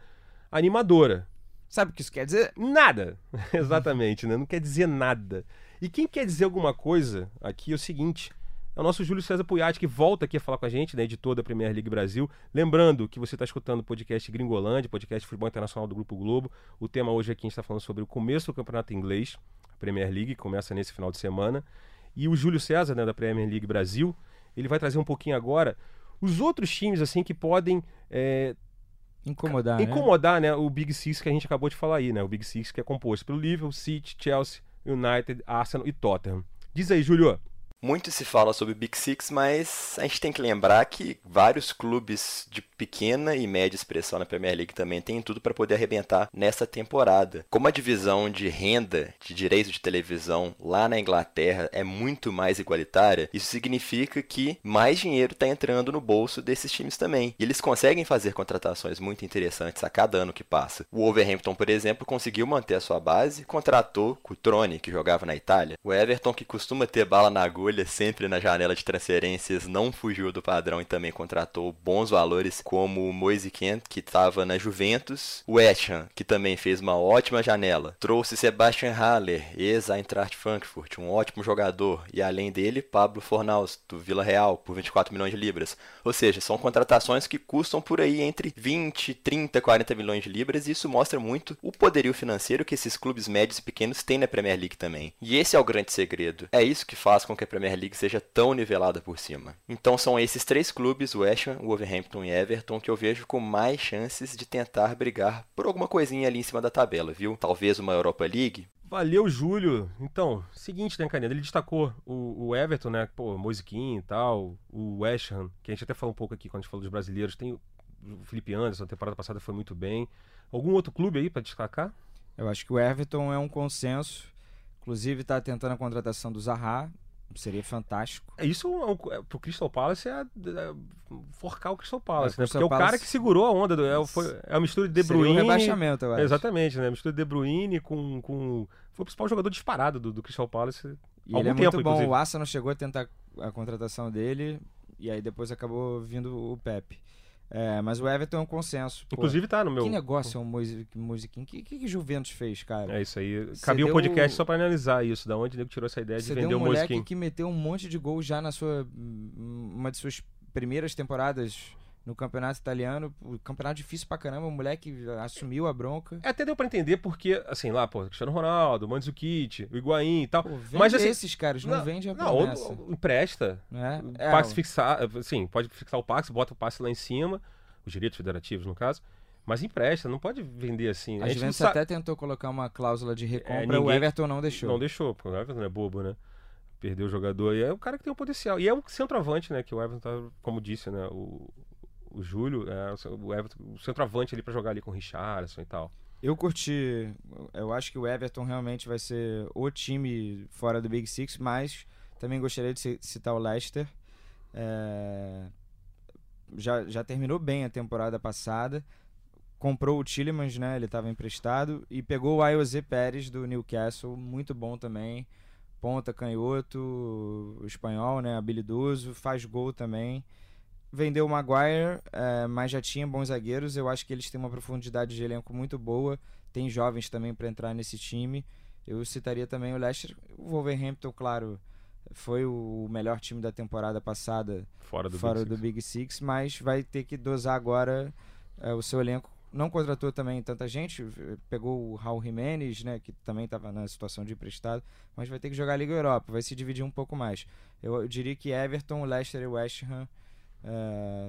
animadora. Sabe o que isso quer dizer? Nada. Exatamente, né? Não quer dizer nada. E quem quer dizer alguma coisa aqui é o seguinte: é o nosso Júlio César Puyati, que volta aqui a falar com a gente, né, editor da Premier League Brasil. Lembrando que você está escutando o podcast Gringolândia, podcast de futebol internacional do Grupo Globo. O tema hoje aqui a gente está falando sobre o começo do campeonato inglês, a Premier League, começa nesse final de semana. E o Júlio César, né, da Premier League Brasil, ele vai trazer um pouquinho agora os outros times assim que podem é, incomodar, incomodar né? né? o Big Six que a gente acabou de falar aí, né? O Big Six que é composto pelo Liverpool, City, Chelsea, United, Arsenal e Tottenham. Diz aí, Júlio. Muito se fala sobre Big Six, mas a gente tem que lembrar que vários clubes de pequena e média expressão na Premier League também têm tudo para poder arrebentar nessa temporada. Como a divisão de renda de direitos de televisão lá na Inglaterra é muito mais igualitária, isso significa que mais dinheiro está entrando no bolso desses times também. E eles conseguem fazer contratações muito interessantes a cada ano que passa. O Wolverhampton, por exemplo, conseguiu manter a sua base, contratou Cutrone, que jogava na Itália. O Everton, que costuma ter bala na agulha agulha sempre na janela de transferências, não fugiu do padrão e também contratou bons valores, como o Moise Kent, que estava na Juventus, o Etienne, que também fez uma ótima janela, trouxe Sebastian Haller, ex-Eintracht Frankfurt, um ótimo jogador, e além dele, Pablo Fornaus, do Vila Real, por 24 milhões de libras. Ou seja, são contratações que custam por aí entre 20, 30, 40 milhões de libras, e isso mostra muito o poderio financeiro que esses clubes médios e pequenos têm na Premier League também. E esse é o grande segredo. É isso que faz com que a Premier League seja tão nivelada por cima. Então são esses três clubes, o West Ham, o Wolverhampton e Everton, que eu vejo com mais chances de tentar brigar por alguma coisinha ali em cima da tabela, viu? Talvez uma Europa League, Valeu, Júlio. Então, seguinte, né, Caneta? Ele destacou o, o Everton, né? Pô, Moisiquinho e tal, o West Ham, que a gente até falou um pouco aqui quando a gente falou dos brasileiros. Tem o Felipe Anderson, a temporada passada foi muito bem. Algum outro clube aí para destacar? Eu acho que o Everton é um consenso. Inclusive está tentando a contratação do Zaha, Seria fantástico. É, Isso é é, pro Crystal Palace é, é forcar o Crystal Palace, É, né? Crystal Porque é o cara Palace- que segurou a onda. Do, é, foi, é uma mistura de De Seria um Bruyne. rebaixamento, eu acho. Exatamente, né? Mistura de De Bruyne com, com. Foi o principal jogador disparado do, do Crystal Palace. E Algum ele é tempo, muito bom. inclusive. O Arsenal chegou a tentar a contratação dele e aí depois acabou vindo o Pepe. É, mas o Everton é um consenso. Pô, Inclusive tá no meu. que negócio é um Moisiquinho? O que, que, que Juventus fez, cara? É isso aí. Cabia um podcast só pra analisar isso, da onde o nego tirou essa ideia de vender o um moleque Moiskin. que meteu um monte de gols já na sua uma de suas primeiras temporadas no campeonato italiano. O campeonato difícil pra caramba, o moleque assumiu a bronca. É, Até deu pra entender porque, assim, lá, pô, Cristiano Ronaldo, Mandzukic, o Higuaín e tal. Pô, Mas, assim, esses caras, não, vende a Não, ou- promessa. ou empresta. O É, Pax fixar, sim, pode fixar o Pax, bota o passe lá em cima, os direitos federativos, no caso, mas empresta, não pode vender assim. a gente não Juventus até tentou colocar uma cláusula de recompra, o ninguém- Everton não deixou. Não deixou, porque o Everton não é bobo, né? Perdeu o jogador. E é o cara que tem o potencial. E é o centroavante, né? Que o Everton tá, como disse, né? O, o Júlio, é o Everton, o centroavante ali pra jogar ali com o Richarlison e tal. Eu curti. Eu acho que o Everton realmente vai ser o time fora do Big Six, mas também gostaria de ci- citar o Leicester. É, Já, já terminou bem a temporada passada. Comprou o Tillemans, né? Ele estava emprestado. E pegou o Ayoze Pérez do Newcastle, muito bom também. Ponta, canhoto, espanhol, né? Habilidoso, faz gol também. Vendeu o Maguire, é, mas já tinha bons zagueiros. Eu acho que eles têm uma profundidade de elenco muito boa. Tem jovens também para entrar nesse time. Eu citaria também o Leicester. O Wolverhampton, claro, foi o melhor time da temporada passada Fora do fora Big do Six. Big Six, mas vai ter que dosar agora é, o seu elenco. Não contratou também tanta gente, pegou o Raul Jimenez, né, que também estava na situação de emprestado, mas vai ter que jogar a Liga Europa, vai se dividir um pouco mais. Eu, eu diria que Everton, Leicester e West Ham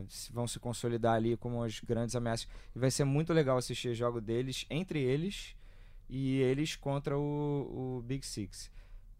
se- vão se consolidar ali como as grandes ameaças. E vai ser muito legal assistir o jogo deles, entre eles e eles contra o, o Big Six.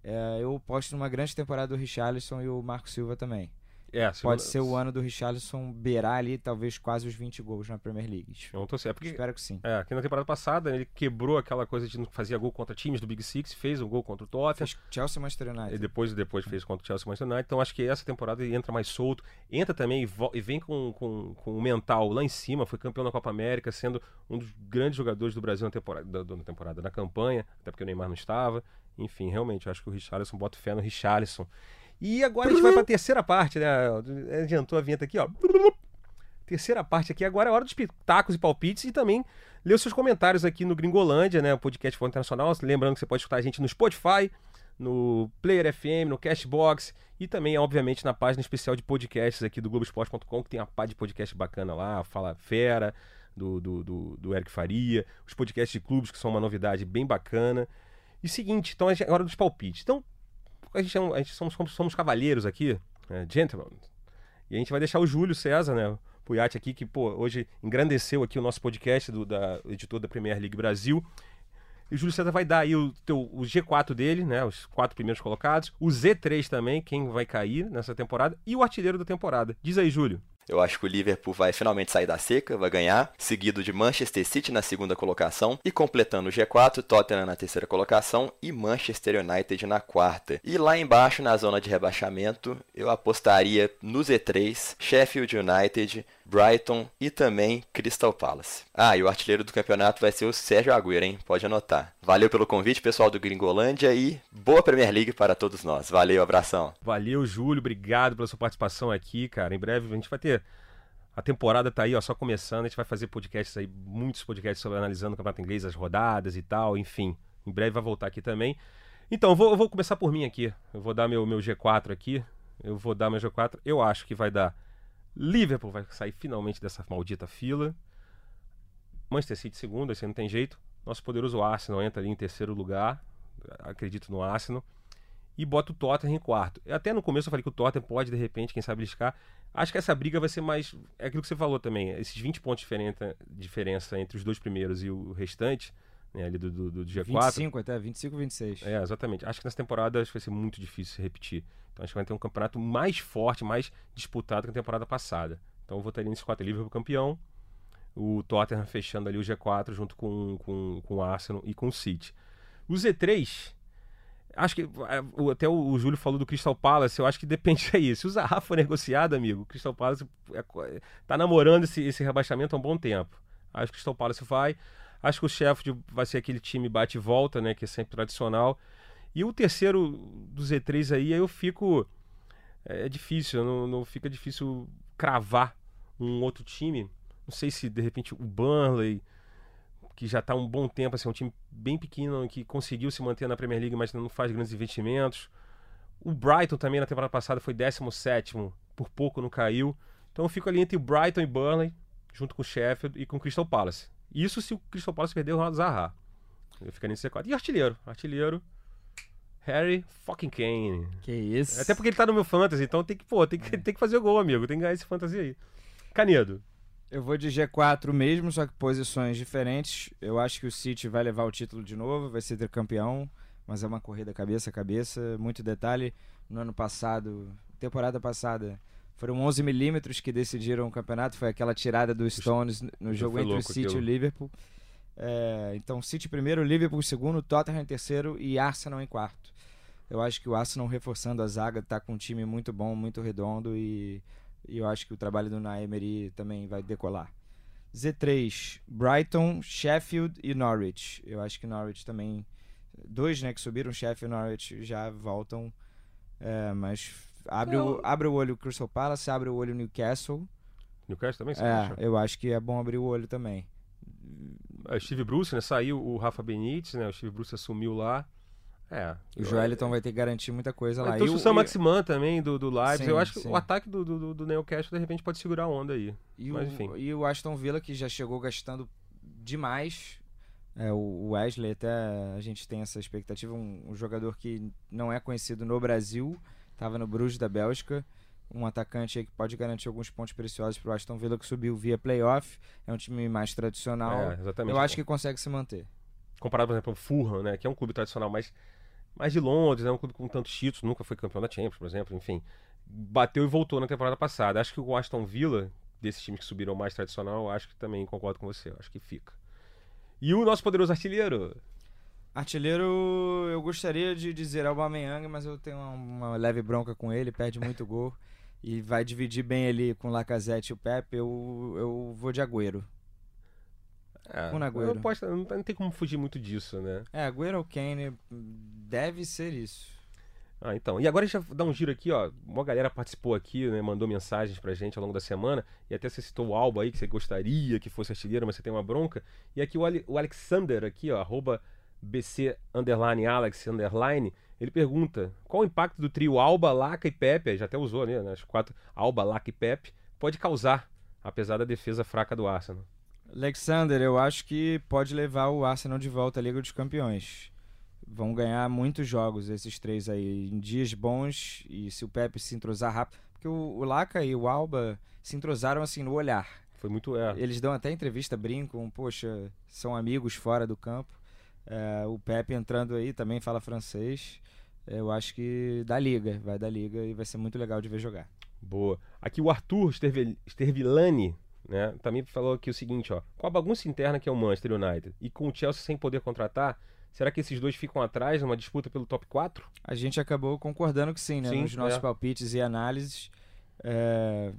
Eh, eu posto numa grande temporada do Richarlison e o Marco Silva também. É, se Pode não- ser o ano do Richarlison beirar ali, talvez quase os 20 gols na Premier League. Eu não tô certo. Porque, Espero que sim. é, aqui na temporada passada ele quebrou aquela coisa de não fazia gol contra times do Big Six, fez um gol contra o Tottenham. Fez Chelsea Manchester United. E depois, depois fez contra o Chelsea Manchester United. Então acho que essa temporada ele entra mais solto. Entra também e, e vem com, com, com o mental lá em cima. Foi campeão da Copa América, sendo um dos grandes jogadores do Brasil na temporada, da- na, temporada, na campanha, até porque o Neymar não estava. Enfim, realmente, eu acho que o Richarlison bota fé no Richarlison. E agora a gente vai para a terceira parte, né? Adiantou a vinheta aqui, ó. Terceira parte aqui, agora é hora dos pitacos e palpites e também ler os seus comentários aqui no Gringolândia, né? O podcast Fórum Internacional. Lembrando que você pode escutar a gente no Spotify, no Player FM, no Cashbox e também, obviamente, na página especial de podcasts aqui do Globoesporte.com, que tem uma pá de podcast bacana lá, Fala Fera, do, do, do, do Eric Faria, os podcasts de clubes, que são uma novidade bem bacana. E seguinte, então é hora dos palpites. Então, a gente, a gente somos, somos cavalheiros aqui, é, gentlemen, e a gente vai deixar o Júlio César, né? Puyat aqui, que, pô, hoje engrandeceu aqui o nosso podcast do da, editor da Premier League Brasil. E o Júlio César vai dar aí o, teu, o G4 dele, né? Os quatro primeiros colocados. O Z3 também, quem vai cair nessa temporada. E o artilheiro da temporada. Diz aí, Júlio. Eu acho que o Liverpool vai finalmente sair da seca, vai ganhar, seguido de Manchester City na segunda colocação e completando o G4, Tottenham na terceira colocação e Manchester United na quarta. E lá embaixo, na zona de rebaixamento, eu apostaria no Z3, Sheffield United, Brighton e também Crystal Palace. Ah, e o artilheiro do campeonato vai ser o Sérgio Agüero, hein? Pode anotar. Valeu pelo convite, pessoal do Gringolândia e boa Premier League para todos nós. Valeu, abração. Valeu, Júlio. Obrigado pela sua participação aqui, cara. Em breve a gente vai ter. A temporada tá aí, ó, só começando. A gente vai fazer podcasts aí, muitos podcasts sobre analisando o campeonato inglês, as rodadas e tal, enfim. Em breve vai voltar aqui também. Então, eu vou, eu vou começar por mim aqui. Eu vou dar meu, meu G4 aqui. Eu vou dar meu G4. Eu acho que vai dar. Liverpool vai sair finalmente dessa maldita fila. Manchester City segundo, esse não tem jeito. Nosso poderoso Arsenal entra ali em terceiro lugar. Acredito no Arsenal e bota o Tottenham em quarto. Até no começo eu falei que o Tottenham pode, de repente, quem sabe beliscar. Acho que essa briga vai ser mais. É aquilo que você falou também. Esses 20 pontos de diferença entre os dois primeiros e o restante, né, ali do, do, do G4. 25 até, 25, 26. É, exatamente. Acho que nessa temporada acho que vai ser muito difícil se repetir. Então acho que vai ter um campeonato mais forte, mais disputado que a temporada passada. Então eu votaria nesse quatro Liverpool campeão. O Tottenham fechando ali o G4 junto com, com, com o Arsenal e com o City. O Z3, Acho que é, até o, o Júlio falou do Crystal Palace, eu acho que depende aí. Se o Zaha for negociado, amigo, o Crystal Palace é, tá namorando esse, esse rebaixamento há um bom tempo. Acho que o Crystal Palace vai. Acho que o Sheffield vai ser aquele time bate e volta, né? Que é sempre tradicional. E o terceiro do Z3 aí, eu fico. É, é difícil, não, não fica difícil cravar um outro time. Não sei se de repente o Burnley, que já está um bom tempo, assim, é um time bem pequeno, que conseguiu se manter na Premier League, mas não faz grandes investimentos. O Brighton também na temporada passada foi 17, por pouco não caiu. Então eu fico ali entre o Brighton e Burnley, junto com o Sheffield e com o Crystal Palace. Isso se o Crystal Palace perder o Zaha. Eu ficaria nesse C4. E artilheiro? Artilheiro. Harry fucking Kane. Que isso. Até porque ele tá no meu fantasy, então tem que, pô, tem que, é. tem que fazer o gol, amigo. Tem que ganhar esse fantasy aí. Canedo. Eu vou de G4 mesmo, só que posições diferentes. Eu acho que o City vai levar o título de novo, vai ser ter campeão, mas é uma corrida cabeça a cabeça, muito detalhe. No ano passado, temporada passada, foram 11 milímetros que decidiram o campeonato, foi aquela tirada do Stones no jogo entre o City aquilo. e o Liverpool. É, então, City primeiro, Liverpool segundo, Tottenham em terceiro e Arsenal em quarto. Eu acho que o Arsenal reforçando a zaga está com um time muito bom, muito redondo e, e eu acho que o trabalho do Naemery também vai decolar. Z3, Brighton, Sheffield e Norwich. Eu acho que Norwich também. Dois né, que subiram, Sheffield e Norwich já voltam. É, mas abre, o, abre o olho Crystal Palace, abre o olho Newcastle. Newcastle também? Você é, acha? eu acho que é bom abrir o olho também. É, Steve Bruce, né? Saiu o Rafa Benítez, né? O Steve Bruce assumiu lá. É. O Joeliton vai ter que garantir muita coisa lá. Então, o Sam Maximan também, do, do Leipzig. Sim, eu acho que sim. o ataque do, do, do Newcastle, de repente, pode segurar a onda aí. E, Mas, o, enfim. e o Aston Villa, que já chegou gastando demais. É, o Wesley, até a gente tem essa expectativa. Um, um jogador que não é conhecido no Brasil, estava no Bruges da Bélgica um atacante que pode garantir alguns pontos preciosos para o Aston Villa que subiu via playoff. É um time mais tradicional. É, Eu acho que consegue se manter. Comparado, por exemplo, ao Fulham, né, que é um clube tradicional mais, mais de Londres, é né, um clube com tantos títulos, nunca foi campeão da Champions, por exemplo, enfim. Bateu e voltou na temporada passada. Acho que o Aston Villa, desses times que subiram mais tradicional, acho que também concordo com você. Acho que fica. E o nosso poderoso artilheiro, Artilheiro, eu gostaria de dizer Aubameyang, mas eu tenho uma, uma, leve bronca com ele, perde muito gol e vai dividir bem ali com o Lacazette e o Pepe, eu, eu vou de Agüero. É, com Agüero. Não, posso, não, não tem como fugir muito disso, né? É, Agüero ou Kane deve ser isso. Ah, então. E agora a gente vai dar um giro aqui, ó. Uma galera participou aqui, né? Mandou mensagens pra gente ao longo da semana. E até você citou o Alba aí, que você gostaria que fosse artilheiro, mas você tem uma bronca. E aqui o, Ale o Alexander, aqui, ó, arroba BC underline Alex underline, ele pergunta qual o impacto do trio Alba, Laca e Pepe, já até usou né, as quatro, Alba, Laca e Pepe, pode causar, apesar da defesa fraca do Arsenal. Alexander, eu acho que pode levar o Arsenal de volta à Liga dos Campeões. Vão ganhar muitos jogos esses três aí, em dias bons, e se o Pepe se entrosar rápido. Porque o, o Laca e o Alba se entrosaram assim no olhar. Foi muito é. Eles dão até entrevista, brincam, poxa, são amigos fora do campo. É, o Pepe entrando aí também fala francês. Eu acho que dá liga, vai dar liga e vai ser muito legal de ver jogar. Boa. Aqui o Arthur Stervilani né, também falou aqui o seguinte, ó. Com a bagunça interna que é o Manchester United e com o Chelsea sem poder contratar, será que esses dois ficam atrás numa disputa pelo top 4? A gente acabou concordando que sim, né? Sim, nos nossos é. palpites e análises. É...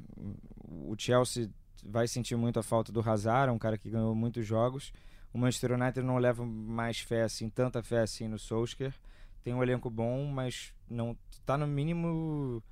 O Chelsea vai sentir muito a falta do Hazard, um cara que ganhou muitos jogos. O Manchester United não leva mais fé assim, tanta fé assim no Solskjaer. Tem um elenco bom, mas não está no mínimo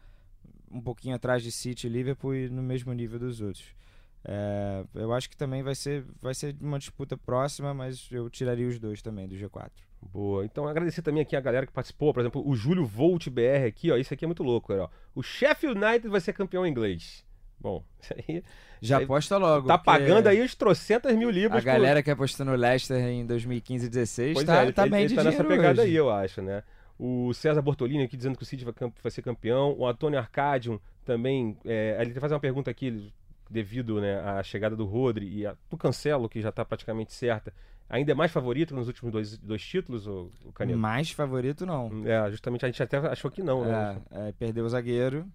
um pouquinho atrás de City e Liverpool e no mesmo nível dos outros. É, eu acho que também vai ser, vai ser uma disputa próxima, mas eu tiraria os dois também do G4. Boa. Então agradecer também aqui a galera que participou, por exemplo, o Júlio Volt BR aqui, ó. Isso aqui é muito louco, ó. O Sheffield United vai ser campeão inglês. Bom, isso aí. Já aposta logo. Tá pagando aí os trocentas mil libras. A galera por... que apostou no Leicester em 2015 e 2016 pois tá, é, tá ele, bem ele, de tá nessa pegada hoje. aí, eu acho, né? O César Bortolini aqui dizendo que o City vai, vai ser campeão. O Antônio Arcadium também. É, ele fazer uma pergunta aqui, devido né, à chegada do Rodri e a, do Cancelo, que já está praticamente certa. Ainda é mais favorito nos últimos dois, dois títulos, o, o Canelo? Mais favorito, não. É, justamente a gente até achou que não, né? É, é, perdeu o zagueiro.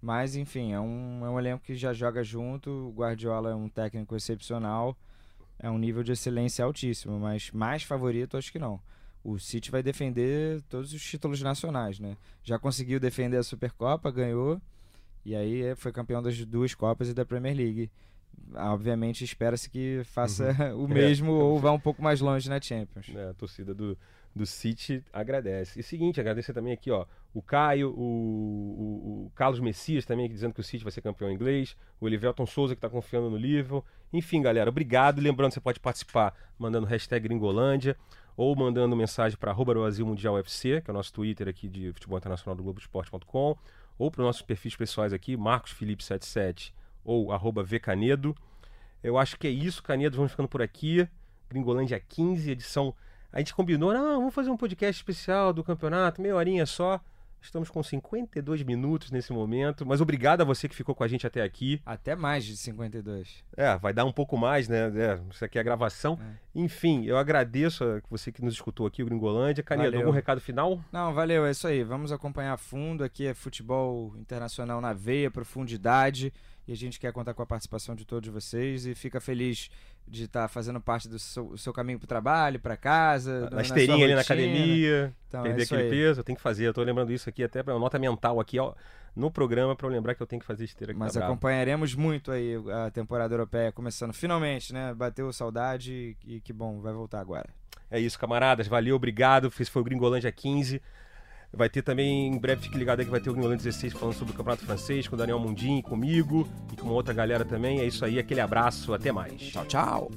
Mas, enfim, é um, é um elenco que já joga junto. O Guardiola é um técnico excepcional. É um nível de excelência altíssimo, mas mais favorito acho que não. o City vai defender todos os títulos nacionais, né? Já conseguiu defender a Supercopa, ganhou, e aí é, foi campeão das duas Copas e da Premier League. Obviamente espera-se que faça uhum. o mesmo é. ou vá um pouco mais longe na Champions. É, a torcida do, do City agradece. E seguinte, agradecer também aqui, ó, o Caio, o, o, o Carlos Messias também aqui dizendo que o City vai ser campeão inglês, o Elivelton Souza que está confiando no Liverpool. Enfim, galera, obrigado. Lembrando, você pode participar mandando hashtag Gringolândia ou mandando mensagem para arroba Brasil Mundial UFC, que é o nosso Twitter aqui de futebol internacional do Globoesporte.com, ou para os nossos perfis pessoais aqui, Marcos Felipe 77 ou arroba Vcanedo. Eu acho que é isso, Canedo. Vamos ficando por aqui. Gringolândia 15, edição. A gente combinou, não, vamos fazer um podcast especial do campeonato, meia horinha só. Estamos com 52 minutos nesse momento, mas obrigado a você que ficou com a gente até aqui. Até mais de 52. É, vai dar um pouco mais, né? É, isso aqui é a gravação. É. Enfim, eu agradeço a você que nos escutou aqui, o Gringolândia. Canedo, algum recado final? Não, valeu, é isso aí. Vamos acompanhar a fundo. Aqui é futebol internacional na veia, profundidade. E a gente quer contar com a participação de todos vocês e fica feliz de estar tá fazendo parte do seu, seu caminho para o trabalho, para casa. Na esteirinha ali na academia, então, perder é aquele aí. peso, eu tenho que fazer. Eu estou lembrando isso aqui até para nota mental aqui ó, no programa para eu lembrar que eu tenho que fazer esteira aqui. Mas tá acompanharemos muito aí a temporada europeia começando finalmente, né? Bateu saudade e que bom, vai voltar agora. É isso, camaradas. Valeu, obrigado. Esse foi o Gringolândia 15. Vai ter também, em breve, fique ligado aí que vai ter o Gringolândia 16 falando sobre o Campeonato Francês, com o Daniel Mundim, comigo e com uma outra galera também. É isso aí, aquele abraço, até mais. Tchau, tchau.